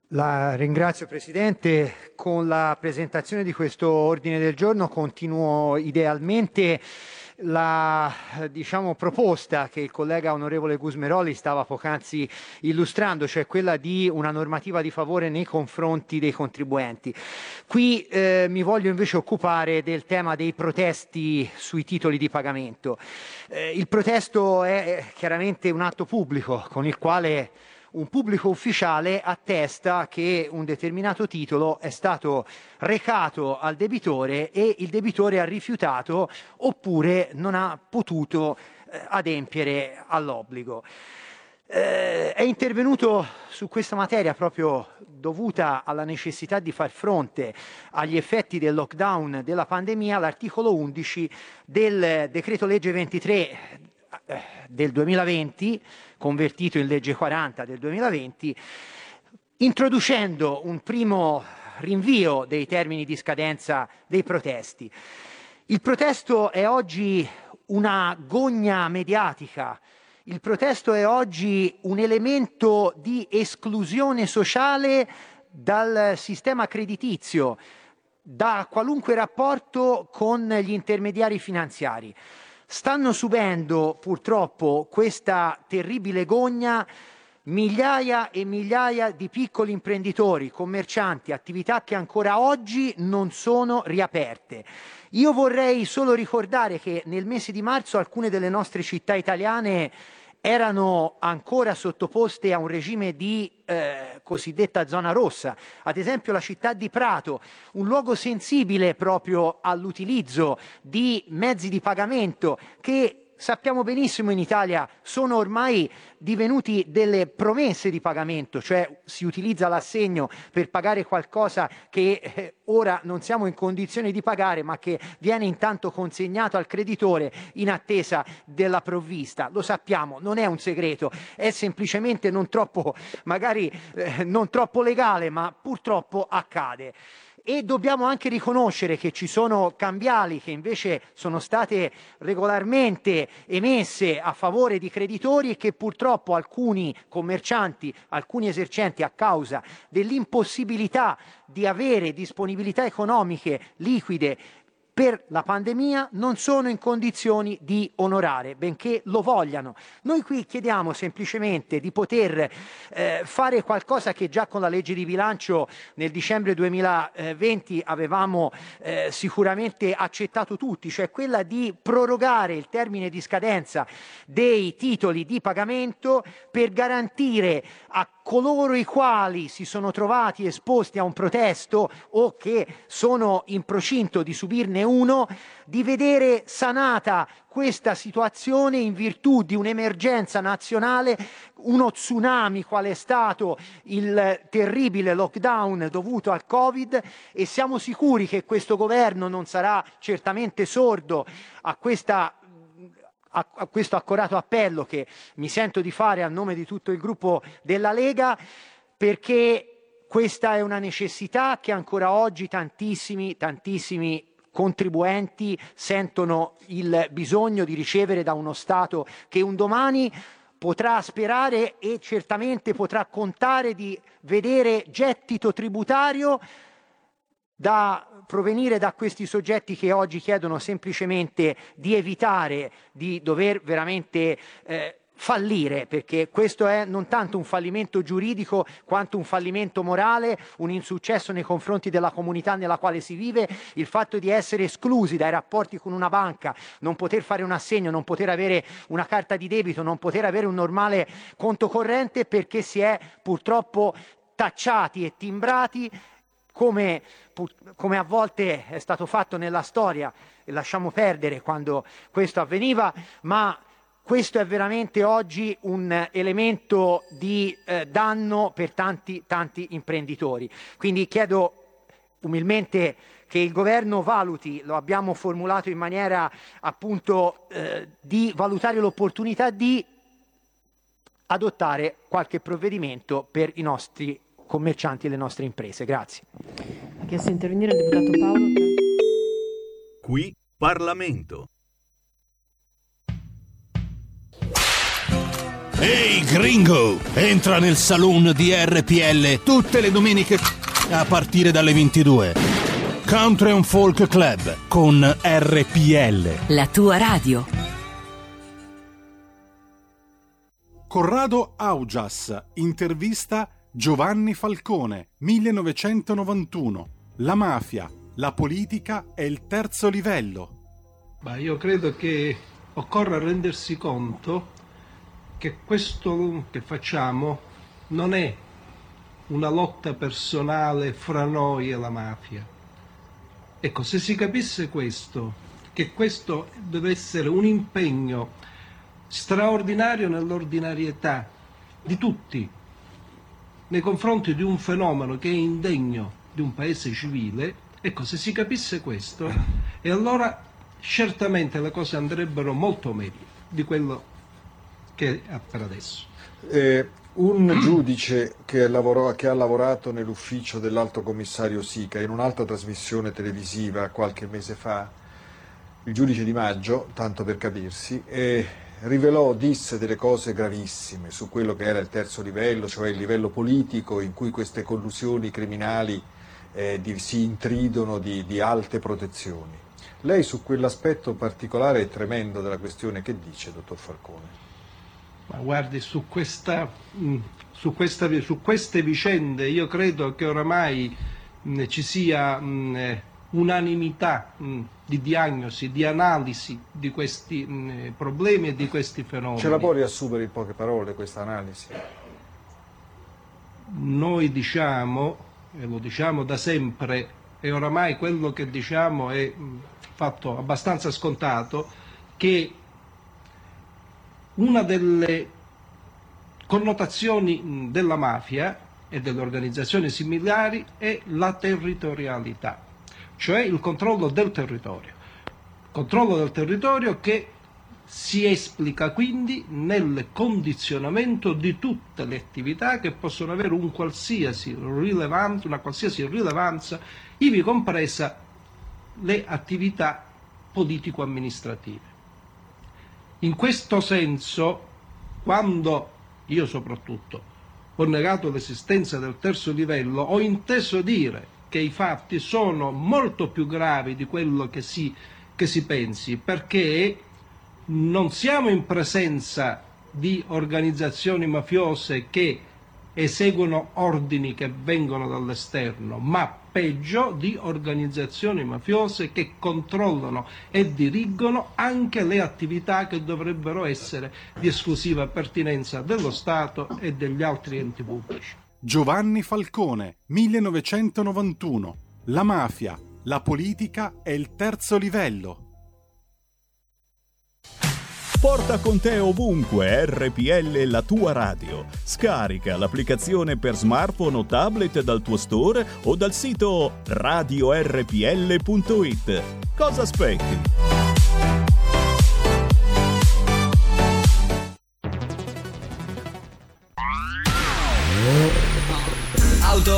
La ringrazio Presidente. Con la presentazione di questo ordine del giorno continuo idealmente la diciamo, proposta che il collega onorevole Gusmeroli stava poc'anzi illustrando, cioè quella di una normativa di favore nei confronti dei contribuenti. Qui eh, mi voglio invece occupare del tema dei protesti sui titoli di pagamento. Eh, il protesto è chiaramente un atto pubblico con il quale un pubblico ufficiale attesta che un determinato titolo è stato recato al debitore e il debitore ha rifiutato oppure non ha potuto eh, adempiere all'obbligo. Eh, è intervenuto su questa materia proprio dovuta alla necessità di far fronte agli effetti del lockdown della pandemia l'articolo 11 del decreto legge 23 eh, del 2020 convertito in legge 40 del 2020, introducendo un primo rinvio dei termini di scadenza dei protesti. Il protesto è oggi una gogna mediatica, il protesto è oggi un elemento di esclusione sociale dal sistema creditizio, da qualunque rapporto con gli intermediari finanziari stanno subendo purtroppo questa terribile gogna migliaia e migliaia di piccoli imprenditori, commercianti, attività che ancora oggi non sono riaperte. Io vorrei solo ricordare che nel mese di marzo alcune delle nostre città italiane erano ancora sottoposte a un regime di eh, cosiddetta zona rossa, ad esempio la città di Prato, un luogo sensibile proprio all'utilizzo di mezzi di pagamento che sappiamo benissimo in Italia sono ormai divenuti delle promesse di pagamento, cioè si utilizza l'assegno per pagare qualcosa che eh, ora non siamo in condizione di pagare, ma che viene intanto consegnato al creditore in attesa della provvista. Lo sappiamo, non è un segreto, è semplicemente non troppo, magari eh, non troppo legale, ma purtroppo accade e dobbiamo anche riconoscere che ci sono cambiali che invece sono state regolarmente emesse a favore di creditori e che purtroppo alcuni commercianti, alcuni esercenti a causa dell'impossibilità di avere disponibilità economiche liquide per la pandemia non sono in condizioni di onorare, benché lo vogliano. Noi qui chiediamo semplicemente di poter eh, fare qualcosa che già con la legge di bilancio nel dicembre 2020 avevamo eh, sicuramente accettato tutti, cioè quella di prorogare il termine di scadenza dei titoli di pagamento per garantire a coloro i quali si sono trovati esposti a un protesto o che sono in procinto di subirne uno, di vedere sanata questa situazione in virtù di un'emergenza nazionale, uno tsunami qual è stato il terribile lockdown dovuto al Covid e siamo sicuri che questo governo non sarà certamente sordo a questa a, a questo accorato appello che mi sento di fare a nome di tutto il gruppo della Lega, perché questa è una necessità che ancora oggi tantissimi, tantissimi contribuenti sentono il bisogno di ricevere da uno Stato che un domani potrà sperare e certamente potrà contare di vedere gettito tributario da provenire da questi soggetti che oggi chiedono semplicemente di evitare di dover veramente eh, fallire, perché questo è non tanto un fallimento giuridico quanto un fallimento morale, un insuccesso nei confronti della comunità nella quale si vive, il fatto di essere esclusi dai rapporti con una banca, non poter fare un assegno, non poter avere una carta di debito, non poter avere un normale conto corrente perché si è purtroppo tacciati e timbrati come, come a volte è stato fatto nella storia, e lasciamo perdere quando questo avveniva, ma questo è veramente oggi un elemento di eh, danno per tanti, tanti imprenditori. Quindi chiedo umilmente che il governo valuti, lo abbiamo formulato in maniera appunto eh, di valutare l'opportunità di adottare qualche provvedimento per i nostri commercianti e le nostre imprese. Grazie. Ha chiesto di intervenire il deputato Paolo. Qui Parlamento. Ehi gringo, entra nel saloon di RPL tutte le domeniche a partire dalle 22. Country and Folk Club con RPL. La tua radio. Corrado Augias intervista Giovanni Falcone 1991. La mafia, la politica e il terzo livello. Ma io credo che occorra rendersi conto che questo che facciamo non è una lotta personale fra noi e la mafia. Ecco, se si capisse questo, che questo deve essere un impegno straordinario nell'ordinarietà di tutti, nei confronti di un fenomeno che è indegno di un paese civile, ecco, se si capisse questo, e allora certamente le cose andrebbero molto meglio di quello che è per adesso. Eh, un giudice che, lavorò, che, ha lavorato nell'ufficio dell'alto commissario Sica in un'altra trasmissione televisiva qualche mese fa, il giudice di Maggio, tanto per capirsi, eh, rivelò, disse delle cose gravissime su quello che era il terzo livello, cioè il livello politico in cui queste collusioni criminali eh, di, si intridono di, di alte protezioni. Lei su quell'aspetto particolare e tremendo della questione che dice, dottor Falcone? Ma guardi, su, questa, su, questa, su, queste vicende io credo che oramai mh, ci sia mh, unanimità mh, di diagnosi, di analisi di questi problemi e di questi fenomeni. Ce la può riassumere in poche parole questa analisi? Noi diciamo, e lo diciamo da sempre, e oramai quello che diciamo è fatto abbastanza scontato, che una delle connotazioni della mafia e delle organizzazioni similari è la territorialità, cioè il controllo del territorio. Controllo del territorio che si esplica quindi nel condizionamento di tutte le attività che possono avere un qualsiasi una qualsiasi rilevanza, ivi compresa le attività politico-amministrative. In questo senso, quando io soprattutto ho negato l'esistenza del terzo livello, ho inteso dire che i fatti sono molto più gravi di quello che si, che si pensi, perché non siamo in presenza di organizzazioni mafiose che eseguono ordini che vengono dall'esterno, ma peggio di organizzazioni mafiose che controllano e dirigono anche le attività che dovrebbero essere di esclusiva pertinenza dello Stato e degli altri enti pubblici. Giovanni Falcone, 1991. La mafia, la politica e il terzo livello. Porta con te ovunque RPL la tua radio. Scarica l'applicazione per smartphone o tablet dal tuo store o dal sito radiorpl.it. Cosa aspetti?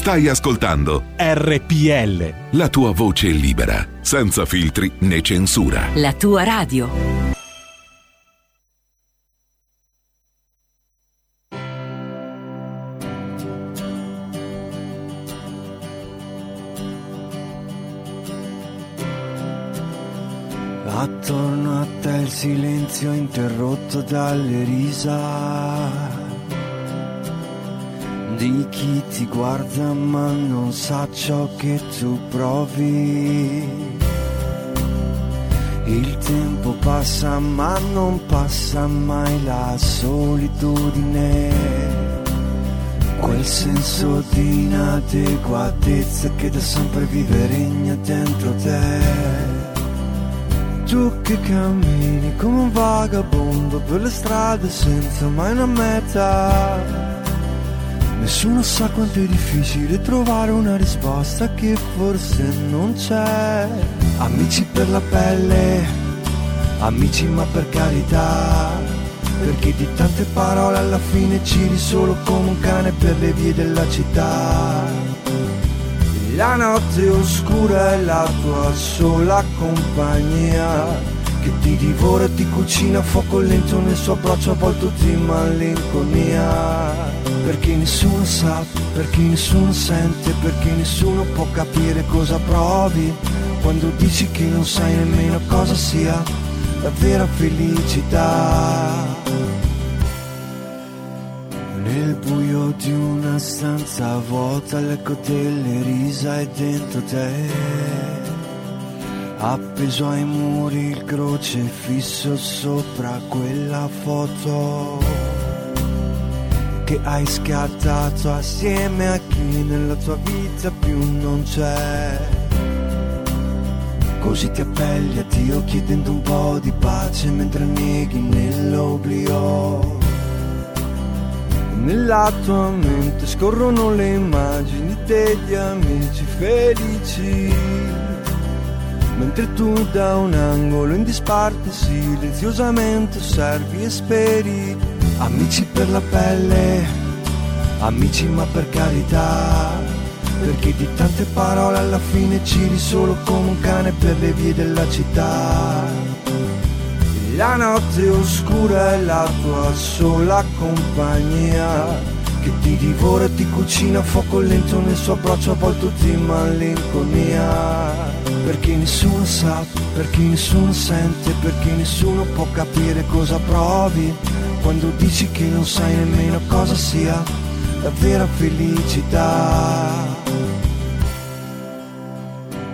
Stai ascoltando RPL. la tua voce libera, senza filtri né censura. La tua radio. Attorno a te il silenzio interrotto dalle risa di chi ti guarda ma non sa ciò che tu provi. Il tempo passa ma non passa mai la solitudine. Quel senso di inadeguatezza che da sempre vive regna dentro te. Tu che cammini come un vagabondo per le strade senza mai una meta. Nessuno sa quanto è difficile trovare una risposta che forse non c'è. Amici per la pelle, amici ma per carità, perché di tante parole alla fine giri solo come un cane per le vie della città. La notte oscura è la tua sola compagnia che ti divora e ti cucina a fuoco lento nel suo abbraccio avvolto di malinconia perché nessuno sa, perché nessuno sente, perché nessuno può capire cosa provi. Quando dici che non sai nemmeno cosa sia la vera felicità. Nel buio di una stanza vuota l'eco delle risa è dentro te Appeso ai muri il croce fisso sopra quella foto che hai scattato assieme a chi nella tua vita più non c'è. Così ti appelli a Dio chiedendo un po' di pace mentre neghi nell'oblio. Nella tua mente scorrono le immagini degli amici felici Mentre tu da un angolo in disparte silenziosamente osservi e speri. Amici per la pelle, amici ma per carità. Perché di tante parole alla fine giri solo come un cane per le vie della città. La notte oscura è la tua sola compagnia che ti divora e ti cucina a fuoco lento nel suo abbraccio avvolto di malinconia perché nessuno sa, perché nessuno sente, perché nessuno può capire cosa provi quando dici che non sai nemmeno cosa sia la vera felicità.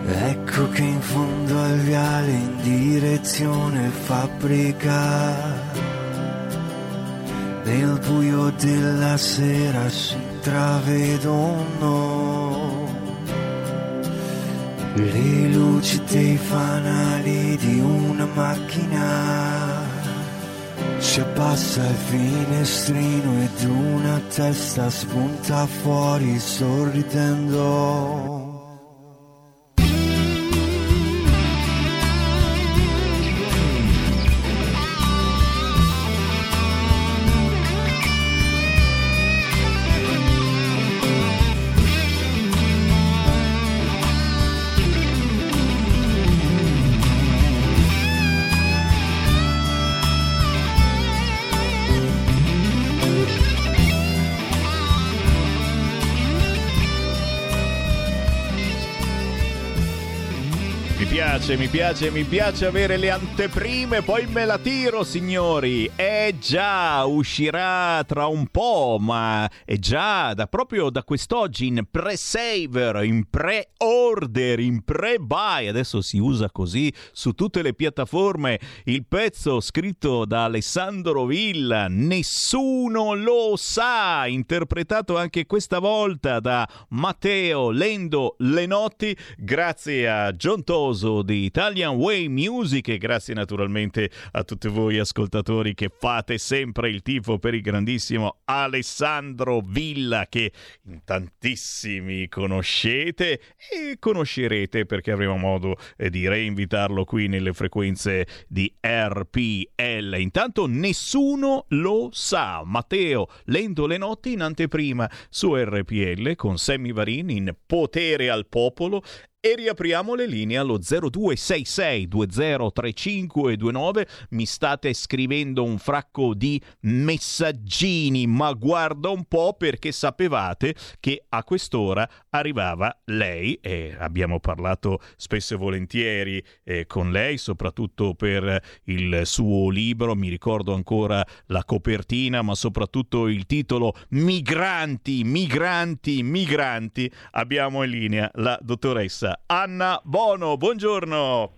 Ecco che in fondo al viale in direzione fabbrica, nel buio della sera si intravedono le luci dei fanali di una macchina. Si abbassa il finestrino ed una testa spunta fuori sorridendo. Piace, mi piace, mi piace avere le anteprime, poi me la tiro, signori. Eh già, uscirà tra un po', ma è già da proprio da quest'oggi in pre-saver, in pre-order, in pre-buy. Adesso si usa così su tutte le piattaforme. Il pezzo scritto da Alessandro Villa, Nessuno lo sa, interpretato anche questa volta da Matteo Lendo Lenotti, grazie a John Toso di Italian Way Music e grazie naturalmente a tutti voi ascoltatori che fate sempre il tifo per il grandissimo Alessandro Villa che in tantissimi conoscete e conoscerete perché avremo modo eh, di reinvitarlo qui nelle frequenze di RPL. Intanto nessuno lo sa. Matteo Lento le notti in anteprima su RPL con Sammy Varini in Potere al Popolo e riapriamo le linee allo 0266 203529. Mi state scrivendo un fracco di messaggini, ma guarda un po' perché sapevate che a quest'ora arrivava lei e abbiamo parlato spesso e volentieri eh, con lei, soprattutto per il suo libro. Mi ricordo ancora la copertina, ma soprattutto il titolo Migranti, migranti, migranti. Abbiamo in linea la dottoressa Anna Bono. Buongiorno.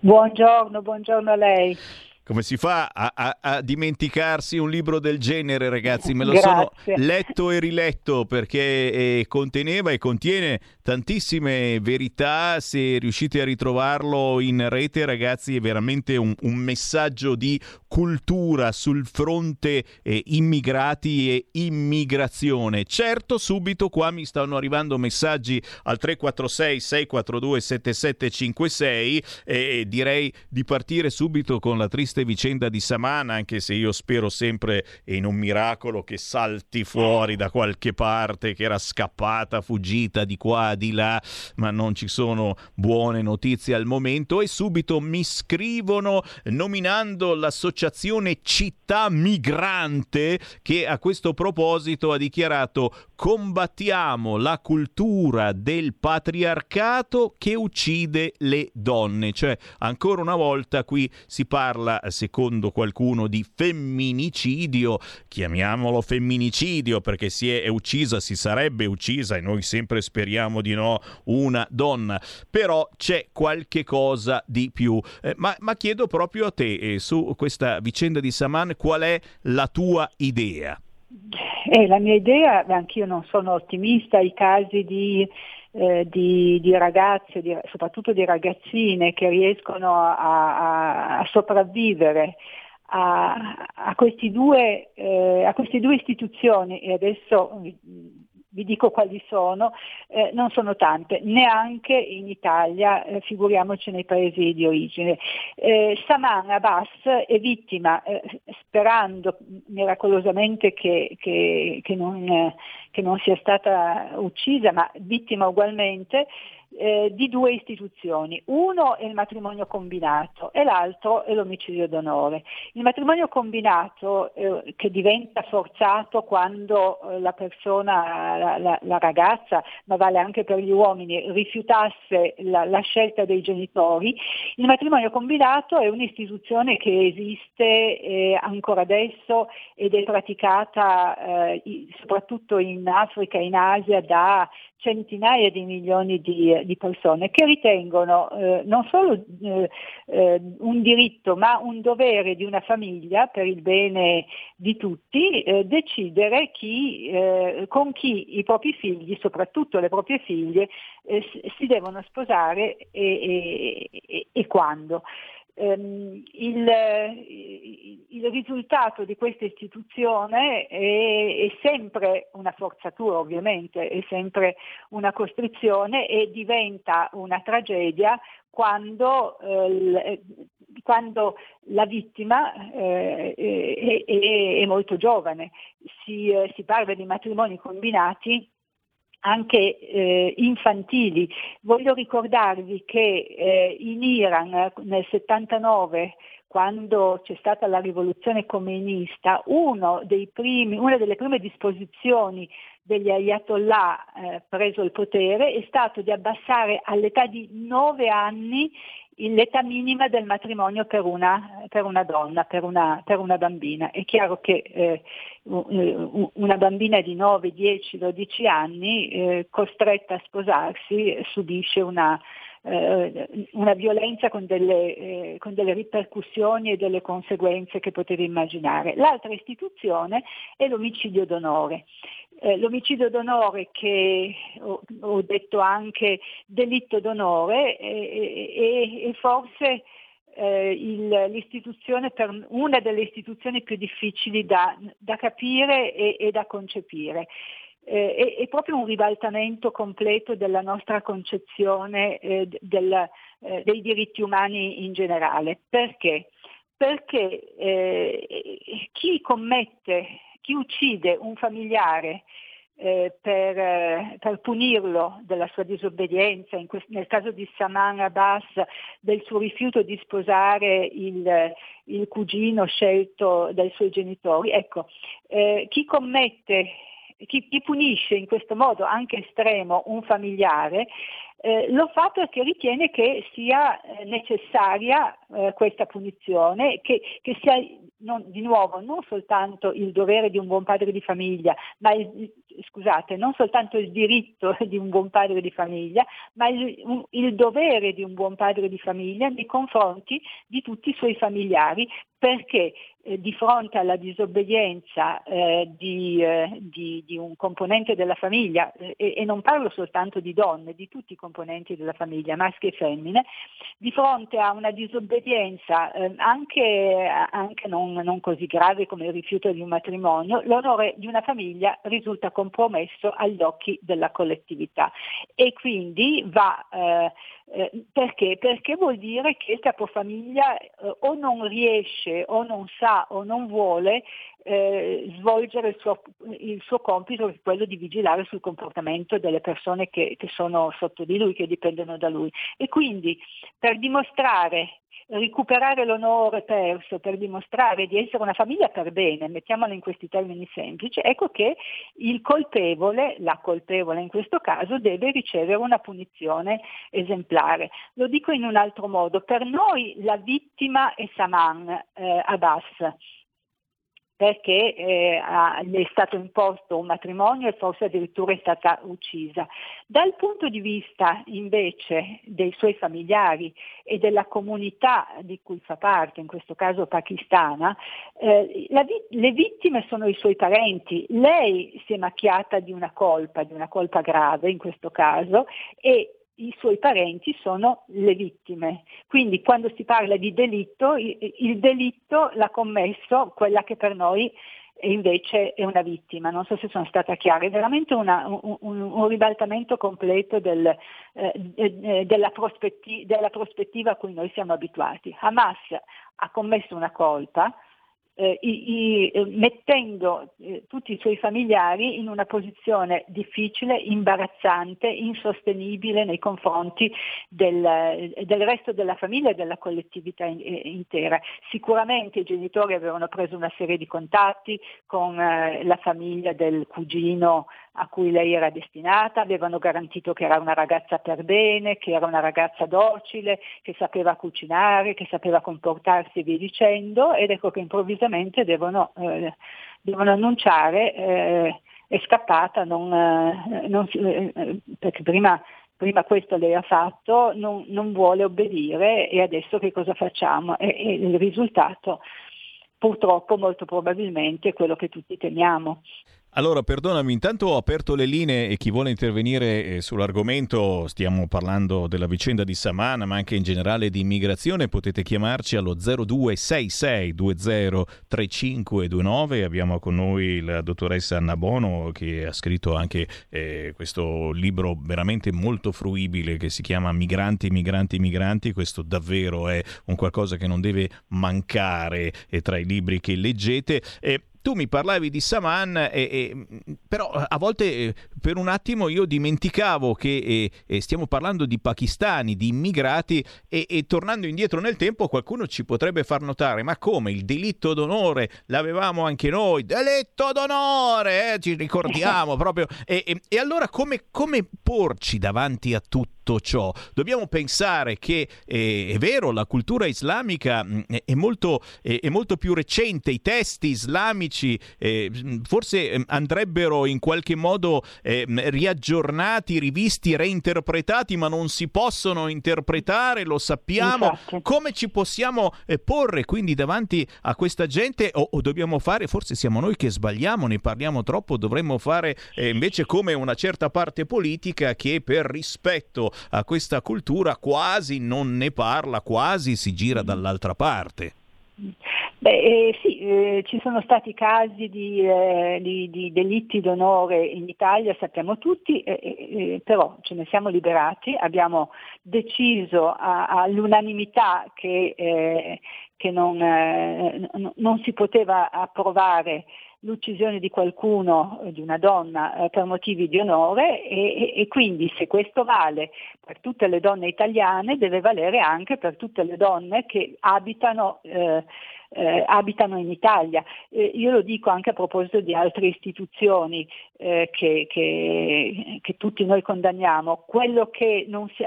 Buongiorno, buongiorno a lei. Come si fa a, a, a, dimenticarsi un libro del genere, ragazzi? Me lo sono letto e riletto perché eh, conteneva e contiene tantissime verità. Se riuscite a ritrovarlo in rete, ragazzi, è veramente un, un messaggio di cultura sul fronte eh, immigrati e immigrazione. Certo, subito qua mi stanno arrivando messaggi al 346 642 7756 e direi di partire subito con la triste triste vicenda di Samana, anche se io spero sempre in un miracolo che salti fuori da qualche parte, che era scappata, fuggita di qua, di là, ma non ci sono buone notizie al momento. E subito mi scrivono nominando l'associazione Città Migrante che a questo proposito ha dichiarato combattiamo la cultura del patriarcato che uccide le donne, cioè ancora una volta qui si parla secondo qualcuno, di femminicidio, chiamiamolo femminicidio perché si è uccisa, si sarebbe uccisa e noi sempre speriamo di no, una donna, però c'è qualche cosa di più. Eh, ma, ma, chiedo proprio a te, eh, su questa vicenda di Saman, qual è la tua idea? Eh, la mia idea, anch'io non sono ottimista, i casi di eh, di, di, ragazze, di, soprattutto di ragazzine che riescono a, a, a sopravvivere a, a, due, eh, a, queste due istituzioni. E adesso vi dico quali sono, eh, non sono tante, neanche in Italia, eh, figuriamoci nei paesi di origine. Eh, Saman Abbas è vittima, eh, sperando miracolosamente che, che, che, non, che non sia stata uccisa, ma vittima ugualmente, eh, di due istituzioni. Uno è il matrimonio combinato e l'altro è l'omicidio d'onore. Il matrimonio combinato eh, che diventa forzato quando eh, la persona, la, la, la, ragazza, ma vale anche per gli uomini, rifiutasse la, la, scelta dei genitori, il matrimonio combinato è un'istituzione che esiste eh, ancora adesso ed è praticata eh, soprattutto in Africa e in Asia da centinaia di milioni di, di persone che ritengono eh, non solo eh, eh, un diritto ma un dovere di una famiglia per il bene di tutti eh, decidere chi, eh, con chi i propri figli, soprattutto le proprie figlie, eh, si devono sposare e, e, e quando. Um, il, il, risultato di questa istituzione è, è, sempre una forzatura ovviamente, è sempre una costrizione e diventa una tragedia quando, eh, quando la vittima eh, è, è, è, molto giovane. Si, eh, si parla di matrimoni combinati anche eh, infantili. Voglio ricordarvi che eh, in Iran nel 79 quando c'è stata la rivoluzione comunista, primi, una delle prime disposizioni degli ayatollah eh, preso il potere è stato di abbassare all'età di 9 anni l'età minima del matrimonio per una, per una donna, per una, per una, bambina. È chiaro che eh, una bambina di 9, 10, 12 anni eh, costretta a sposarsi subisce una, eh, una violenza con delle, eh, con delle, ripercussioni e delle conseguenze che potete immaginare. L'altra istituzione è l'omicidio d'onore. Eh, l'omicidio d'onore che ho, ho, detto anche delitto d'onore e forse eh, il, per, una delle istituzioni più difficili da, da capire e, e, da concepire eh, è, è, proprio un ribaltamento completo della nostra concezione eh, del, eh, dei diritti umani in generale. Perché? Perché eh, chi commette, chi uccide un familiare eh, per, eh, per, punirlo della sua disobbedienza, quest- nel caso di Saman Abbas del suo rifiuto di sposare il, il cugino scelto dai suoi genitori. Ecco, chi commette chi, chi, punisce in questo modo anche estremo un familiare eh, lo fa perché ritiene che sia eh, necessaria eh, questa punizione, che, che sia non, di nuovo non soltanto il dovere di un buon padre di famiglia, ma il, scusate, non soltanto il diritto di un buon padre di famiglia, ma il, il dovere di un buon padre di famiglia nei confronti di tutti i suoi familiari perché eh, di fronte alla disobbedienza eh, di, eh, di, di, un componente della famiglia, eh, e, e, non parlo soltanto di donne, di tutti i componenti della famiglia, maschi e femmine, di fronte a una disobbedienza eh, anche, anche non, non, così grave come il rifiuto di un matrimonio, l'onore di una famiglia risulta compromesso agli occhi della collettività. E quindi va eh, eh, perché? Perché vuol dire che il capofamiglia eh, o non riesce o non sa o non vuole eh, svolgere il suo, il suo, compito che è quello di vigilare sul comportamento delle persone che, che sono sotto di lui, che dipendono da lui. E quindi per dimostrare recuperare l'onore perso per dimostrare di essere una famiglia per bene, mettiamola in questi termini semplici, ecco che il colpevole, la colpevole in questo caso, deve ricevere una punizione esemplare. Lo dico in un altro modo, per noi la vittima è Saman eh, Abbas perché eh, le è stato imposto un matrimonio e forse addirittura è stata uccisa. Dal punto di vista invece dei suoi familiari e della comunità di cui fa parte, in questo caso pakistana, eh, vi- le vittime sono i suoi parenti, lei si è macchiata di una colpa, di una colpa grave in questo caso e i suoi parenti sono le vittime. Quindi quando si parla di delitto, il delitto l'ha commesso quella che per noi invece è una vittima. Non so se sono stata chiara, è veramente una, un, un, ribaltamento completo del, eh, della, prospetti- della prospettiva a cui noi siamo abituati. Hamas ha commesso una colpa, eh, i, i, eh, mettendo eh, tutti i suoi familiari in una posizione difficile, imbarazzante, insostenibile nei confronti del, eh, del resto della famiglia e della collettività in, eh, intera. Sicuramente i genitori avevano preso una serie di contatti con eh, la famiglia del cugino a cui lei era destinata, avevano garantito che era una ragazza per bene, che era una ragazza docile, che sapeva cucinare, che sapeva comportarsi e via dicendo, ed ecco che improvvisamente devono, eh, devono annunciare eh, è scappata, non, eh, non, eh, perché prima, prima, questo lei ha fatto, non, non, vuole obbedire e adesso che cosa facciamo? E, e il risultato purtroppo molto probabilmente è quello che tutti temiamo. Allora, perdonami, intanto ho aperto le linee e chi vuole intervenire eh, sull'argomento, stiamo parlando della vicenda di Samana, ma anche in generale di immigrazione, potete chiamarci allo 0266203529. Abbiamo con noi la dottoressa Anna Bono che ha scritto anche eh, questo libro veramente molto fruibile che si chiama Migranti, migranti, migranti. Questo davvero è un qualcosa che non deve mancare eh, tra i libri che leggete. Eh, tu mi parlavi di Saman, e, e, però a volte eh, per un attimo io dimenticavo che e, stiamo parlando di pakistani, di immigrati e, tornando indietro nel tempo qualcuno ci potrebbe far notare ma come il delitto d'onore l'avevamo anche noi, delitto d'onore, eh, ci ricordiamo proprio. E, allora come, come porci davanti a tutti? Tutto ciò. Dobbiamo pensare che eh, è vero, la cultura islamica mh, mm, è, molto, è, è, molto, più recente, i testi islamici eh, forse eh, andrebbero in qualche modo eh, riaggiornati, rivisti, reinterpretati, ma non si possono interpretare, lo sappiamo. Infatti. Come ci possiamo eh, porre quindi davanti a questa gente o, o, dobbiamo fare, forse siamo noi che sbagliamo, ne parliamo troppo, dovremmo fare eh, invece come una certa parte politica che per rispetto a questa cultura quasi non ne parla, quasi si gira dall'altra parte. Beh, eh, sì, eh, ci sono stati casi di, eh, di, di, delitti d'onore in Italia, sappiamo tutti, eh, eh, però ce ne siamo liberati, abbiamo deciso a, all'unanimità che, eh, che non, non, si poteva approvare l'uccisione di qualcuno, di una donna, eh, per motivi di onore e, e, quindi se questo vale per tutte le donne italiane deve valere anche per tutte le donne che abitano, eh, eh, abitano in Italia. Eh, io lo dico anche a proposito di altre istituzioni eh, che, che, che, tutti noi condanniamo, quello che non si,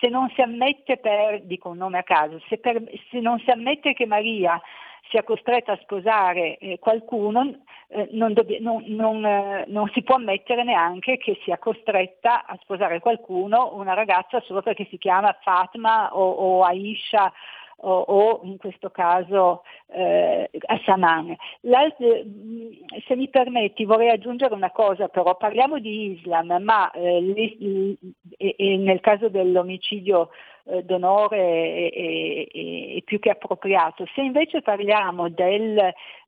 se non si ammette per, dico un nome a caso, se, per, se non si ammette che Maria sia costretta a sposare eh, qualcuno, eh, non, dobb- non, non, eh, non, si può ammettere neanche che sia costretta a sposare qualcuno, una ragazza solo perché si chiama Fatma o, o Aisha o, o in questo caso eh, a Saman. se mi permetti vorrei aggiungere una cosa però, parliamo di Islam, ma eh, e, e nel caso dell'omicidio eh, d'onore è, è, è, più che appropriato. Se invece parliamo del,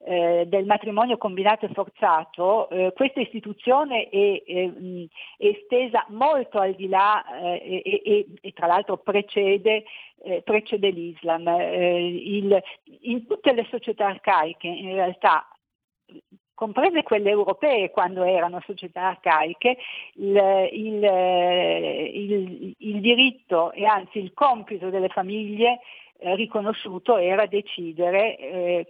eh, del matrimonio combinato e forzato, eh, questa istituzione è, è, estesa molto al di là eh, e, e, tra l'altro precede eh, precede l'Islam. Eh, in tutte le società arcaiche in realtà comprese quelle europee quando erano società arcaiche, il, il, il, il diritto e anzi il compito delle famiglie eh, riconosciuto era decidere, eh,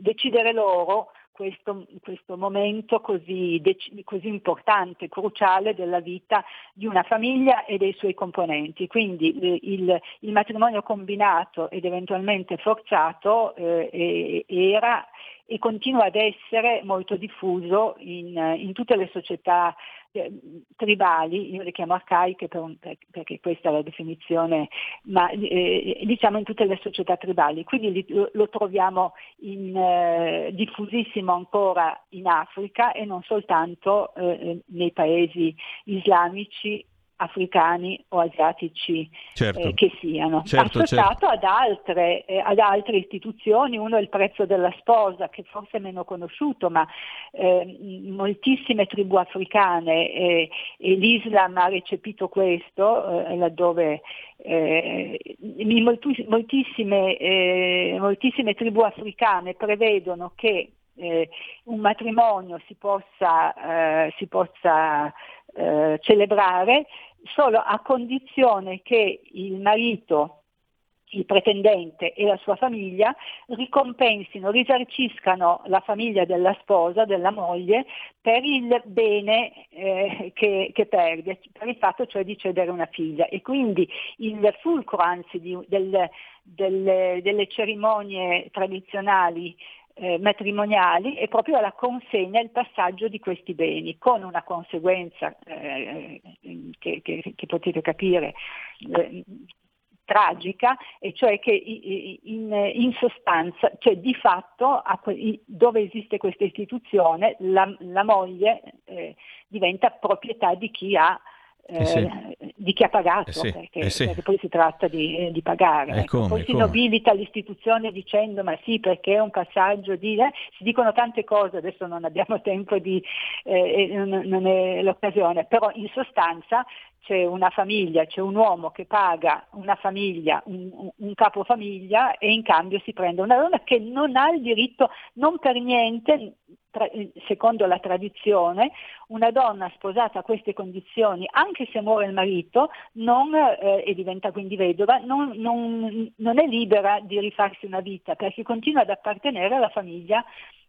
decidere loro questo, questo momento così, così, importante, cruciale della vita di una famiglia e dei suoi componenti. Quindi eh, il, il matrimonio combinato ed eventualmente forzato eh, era e continua ad essere molto diffuso in, in tutte le società tribali, io le chiamo arcaiche per un, per, perché questa è la definizione, ma eh, diciamo in tutte le società tribali. Quindi lo, lo troviamo in, eh, diffusissimo ancora in Africa e non soltanto eh, nei paesi islamici africani o asiatici certo. eh, che siano, certo, associato certo. Ad, altre, eh, ad, altre, istituzioni, uno è il prezzo della sposa, che forse è meno conosciuto, ma eh, moltissime tribù africane eh, e l'Islam ha recepito questo, eh, laddove eh, moltissime, moltissime tribù africane prevedono che un matrimonio si possa, si possa eh, celebrare solo a condizione che il marito il pretendente e la sua famiglia ricompensino, risarciscano la famiglia della sposa, della moglie, per il bene eh, che, che, perde, per il fatto cioè di cedere una figlia. E quindi il fulcro anzi di, del, del, delle cerimonie tradizionali eh, matrimoniali è proprio la consegna, il passaggio di questi beni, con una conseguenza eh, che, che, che, potete capire eh, tragica, e cioè che in, in sostanza, cioè di fatto dove esiste questa istituzione, la, la moglie eh, diventa proprietà di chi ha eh, sì. Di chi ha pagato, eh sì, perché, eh sì. perché, poi si tratta di, eh, di pagare. Ecco, poi si come. nobilita l'istituzione dicendo ma sì perché è un passaggio di... Eh, si dicono tante cose, adesso non abbiamo tempo di... non, non è l'occasione, però in sostanza c'è una famiglia, c'è un uomo che paga una famiglia, un, un capofamiglia e in cambio si prende una donna che non ha il diritto, non per niente, tra, secondo la tradizione, una donna sposata a queste condizioni, anche se muore il marito non, eh, e diventa quindi vedova, non, non, non è libera di rifarsi una vita perché continua ad appartenere alla famiglia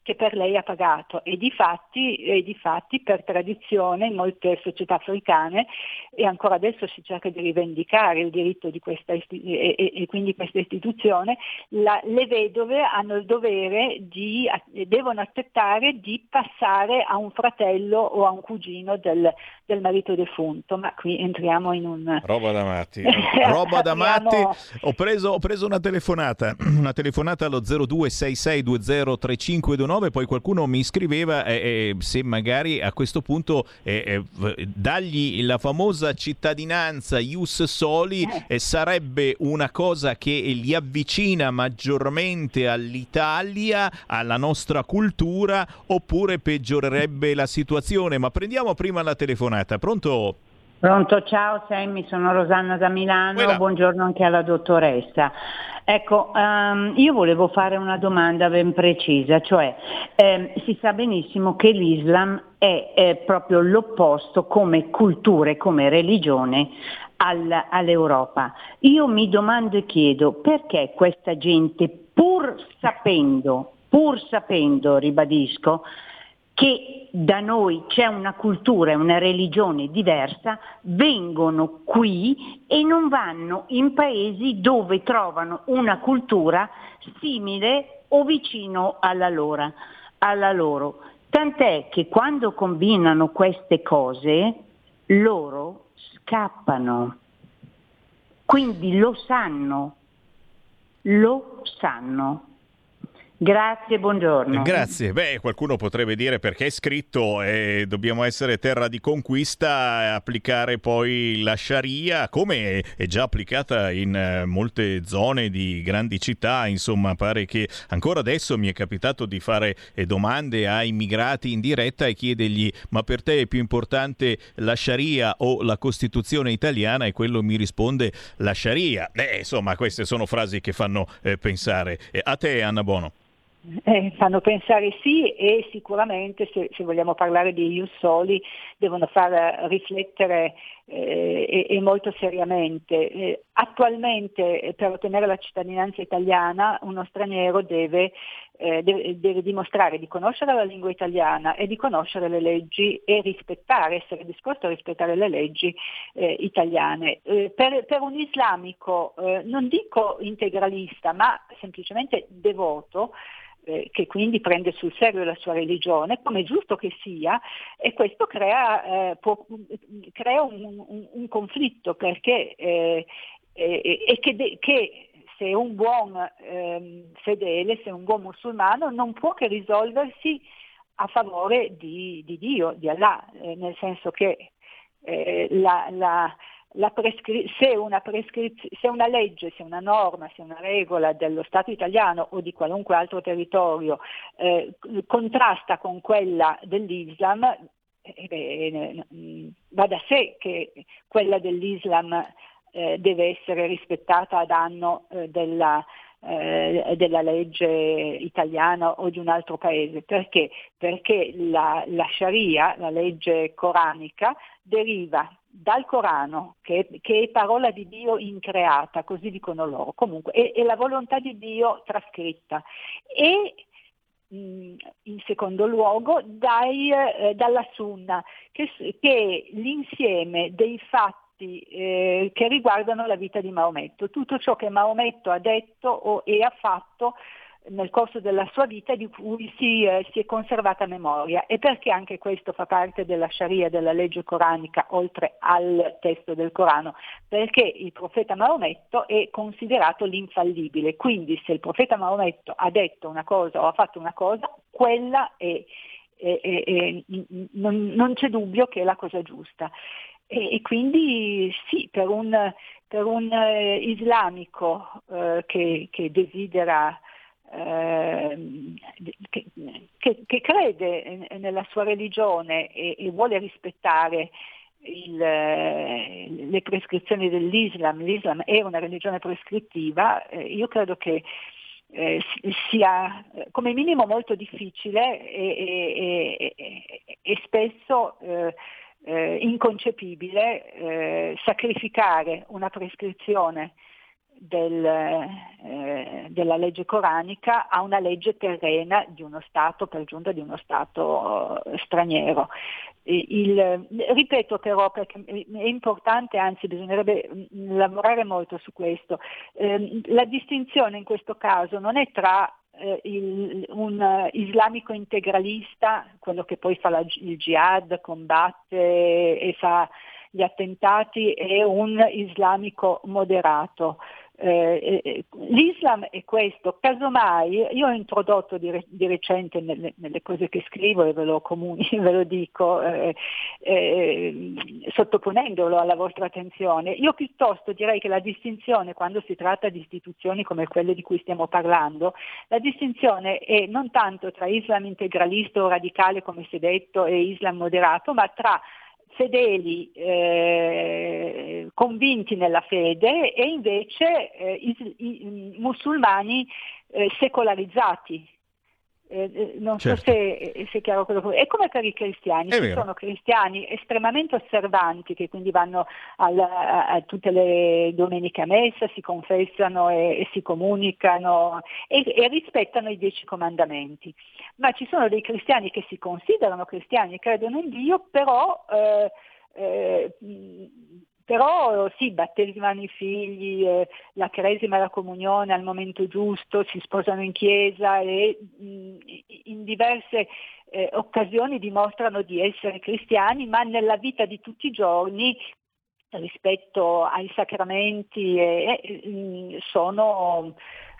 che per lei ha pagato e di fatti, e di fatti per tradizione in molte società africane e ancora adesso si cerca di rivendicare il diritto di questa e, e, e quindi questa istituzione, la, le vedove hanno il dovere di, devono accettare di passare a un fratello o a un cugino del, del marito defunto, ma qui entriamo in un... Roba da matti, roba da matti. Ho preso, ho preso una telefonata, una telefonata allo 0266203529 2019 poi qualcuno mi scriveva eh, eh, se magari a questo punto eh, dargli la famosa cittadinanza ius soli. Eh, sarebbe una cosa che li avvicina maggiormente all'Italia, alla nostra cultura, oppure peggiorerebbe la situazione. Ma prendiamo prima la telefonata. Pronto? Pronto, ciao Sammy, sono Rosanna da Milano, Buona. buongiorno anche alla dottoressa. Ecco, um, io volevo fare una domanda ben precisa, cioè eh, si sa benissimo che l'Islam è, è proprio l'opposto come cultura e come religione al, all'Europa. Io mi domando e chiedo perché questa gente, pur sapendo, pur sapendo, ribadisco, che da noi c'è una cultura e una religione diversa, vengono qui e non vanno in paesi dove trovano una cultura simile o vicino alla loro. Alla loro. Tant'è che quando combinano queste cose loro scappano. Quindi lo sanno, lo sanno. Grazie, buongiorno. Grazie. Beh, qualcuno potrebbe dire perché è scritto e dobbiamo essere terra di conquista e applicare poi la Sharia, come è già applicata in eh, molte zone di grandi città. Insomma, pare che ancora adesso mi è capitato di fare eh, domande a immigrati in diretta e chiedergli ma per te è più importante la Sharia o la Costituzione italiana? E quello mi risponde la Sharia. Beh, insomma, queste sono frasi che fanno eh, pensare. Eh, a te, Anna Bono. Eh, fanno pensare sì e sicuramente se, se vogliamo parlare di Ius Soli devono far riflettere eh, e, e, molto seriamente. Eh, attualmente eh, per ottenere la cittadinanza italiana uno straniero deve, eh, deve, deve, dimostrare di conoscere la lingua italiana e di conoscere le leggi e rispettare, essere disposto a rispettare le leggi eh, italiane. Per, per, un islamico, non dico integralista, ma semplicemente devoto, eh, che quindi prende sul serio la sua religione, come è giusto che sia, e questo crea, eh, può, crea un, un, un, conflitto perché eh, e che, de, che, se un buon ehm, fedele, se un buon musulmano non può che risolversi a favore di, di Dio, di Allah, eh, nel senso che eh, la, la prescri- se, una prescri- se, una legge, se una norma, se una regola dello Stato italiano o di qualunque altro territorio eh, contrasta con quella dell'Islam, eh, beh, va da sé che quella dell'Islam eh, deve essere rispettata a danno eh, della, eh, della legge italiana o di un altro paese. Perché? Perché la, la Sharia, la legge coranica, deriva dal Corano, che, che, è parola di Dio increata, così dicono loro, comunque, è, è la volontà di Dio trascritta. E in secondo luogo dai, eh, dalla Sunna, che, che, è l'insieme dei fatti eh, che riguardano la vita di Maometto, tutto ciò che Maometto ha detto o, e ha fatto nel corso della sua vita di cui si, eh, si, è conservata memoria. E perché anche questo fa parte della Sharia, della legge coranica, oltre al testo del Corano, perché il profeta Maometto è considerato l'infallibile, quindi se il profeta Maometto ha detto una cosa o ha fatto una cosa, quella è, è, è, non, non, c'è dubbio che è la cosa giusta. E, e quindi sì, per un, per un eh, islamico eh, che, che desidera che, che, che, crede nella sua religione e, e vuole rispettare il, le prescrizioni dell'Islam, l'Islam è una religione prescrittiva, eh, io credo che eh, sia come minimo molto difficile e, e, e spesso eh, eh inconcepibile eh, sacrificare una prescrizione del, eh, della legge coranica a una legge terrena di uno Stato, per giunta di uno Stato eh, straniero. Il, ripeto però perché è importante, anzi bisognerebbe mm, lavorare molto su questo, eh, la distinzione in questo caso non è tra eh, il, un islamico integralista, quello che poi fa la, il jihad, combatte e fa gli attentati, e un islamico moderato. Eh, eh, L'Islam è questo, casomai io ho introdotto di, re, di recente nelle, nelle, cose che scrivo e ve lo, comuni, ve lo dico eh, eh, sottoponendolo alla vostra attenzione, io piuttosto direi che la distinzione quando si tratta di istituzioni come quelle di cui stiamo parlando, la distinzione è non tanto tra Islam integralista o radicale come si è detto e Islam moderato, ma tra fedeli eh, convinti nella fede e invece eh, i, i, musulmani eh, secolarizzati. Eh, eh, non certo. so se, se, è chiaro quello che... È come per i cristiani, ci sono cristiani estremamente osservanti che quindi vanno al, a, a, tutte le domeniche a messa, si confessano e, e si comunicano e, e, rispettano i dieci comandamenti. Ma ci sono dei cristiani che si considerano cristiani e credono in Dio, però eh, eh, però sì, battezzano i figli, eh, la cresima e la comunione al momento giusto, si sposano in chiesa e mh, in diverse eh, occasioni dimostrano di essere cristiani, ma nella vita di tutti i giorni rispetto ai sacramenti eh, sono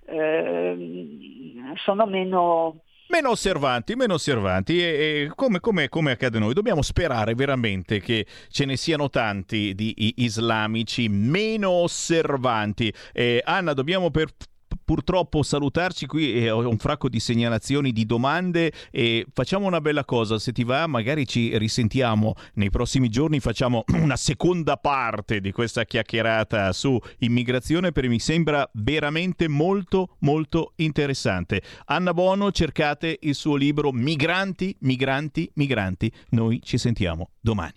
eh, sono meno Meno osservanti, meno osservanti e, e come, come, come, accade noi, dobbiamo sperare veramente che ce ne siano tanti di islamici meno osservanti. Eh, Anna, dobbiamo per purtroppo salutarci qui e ho un fracco di segnalazioni, di domande e facciamo una bella cosa, se ti va magari ci risentiamo nei prossimi giorni, facciamo una seconda parte di questa chiacchierata su immigrazione perché mi sembra veramente molto molto interessante. Anna Bono, cercate il suo libro Migranti, migranti, migranti. Noi ci sentiamo domani.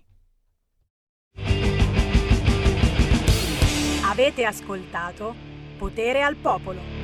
Avete ascoltato Potere al Popolo.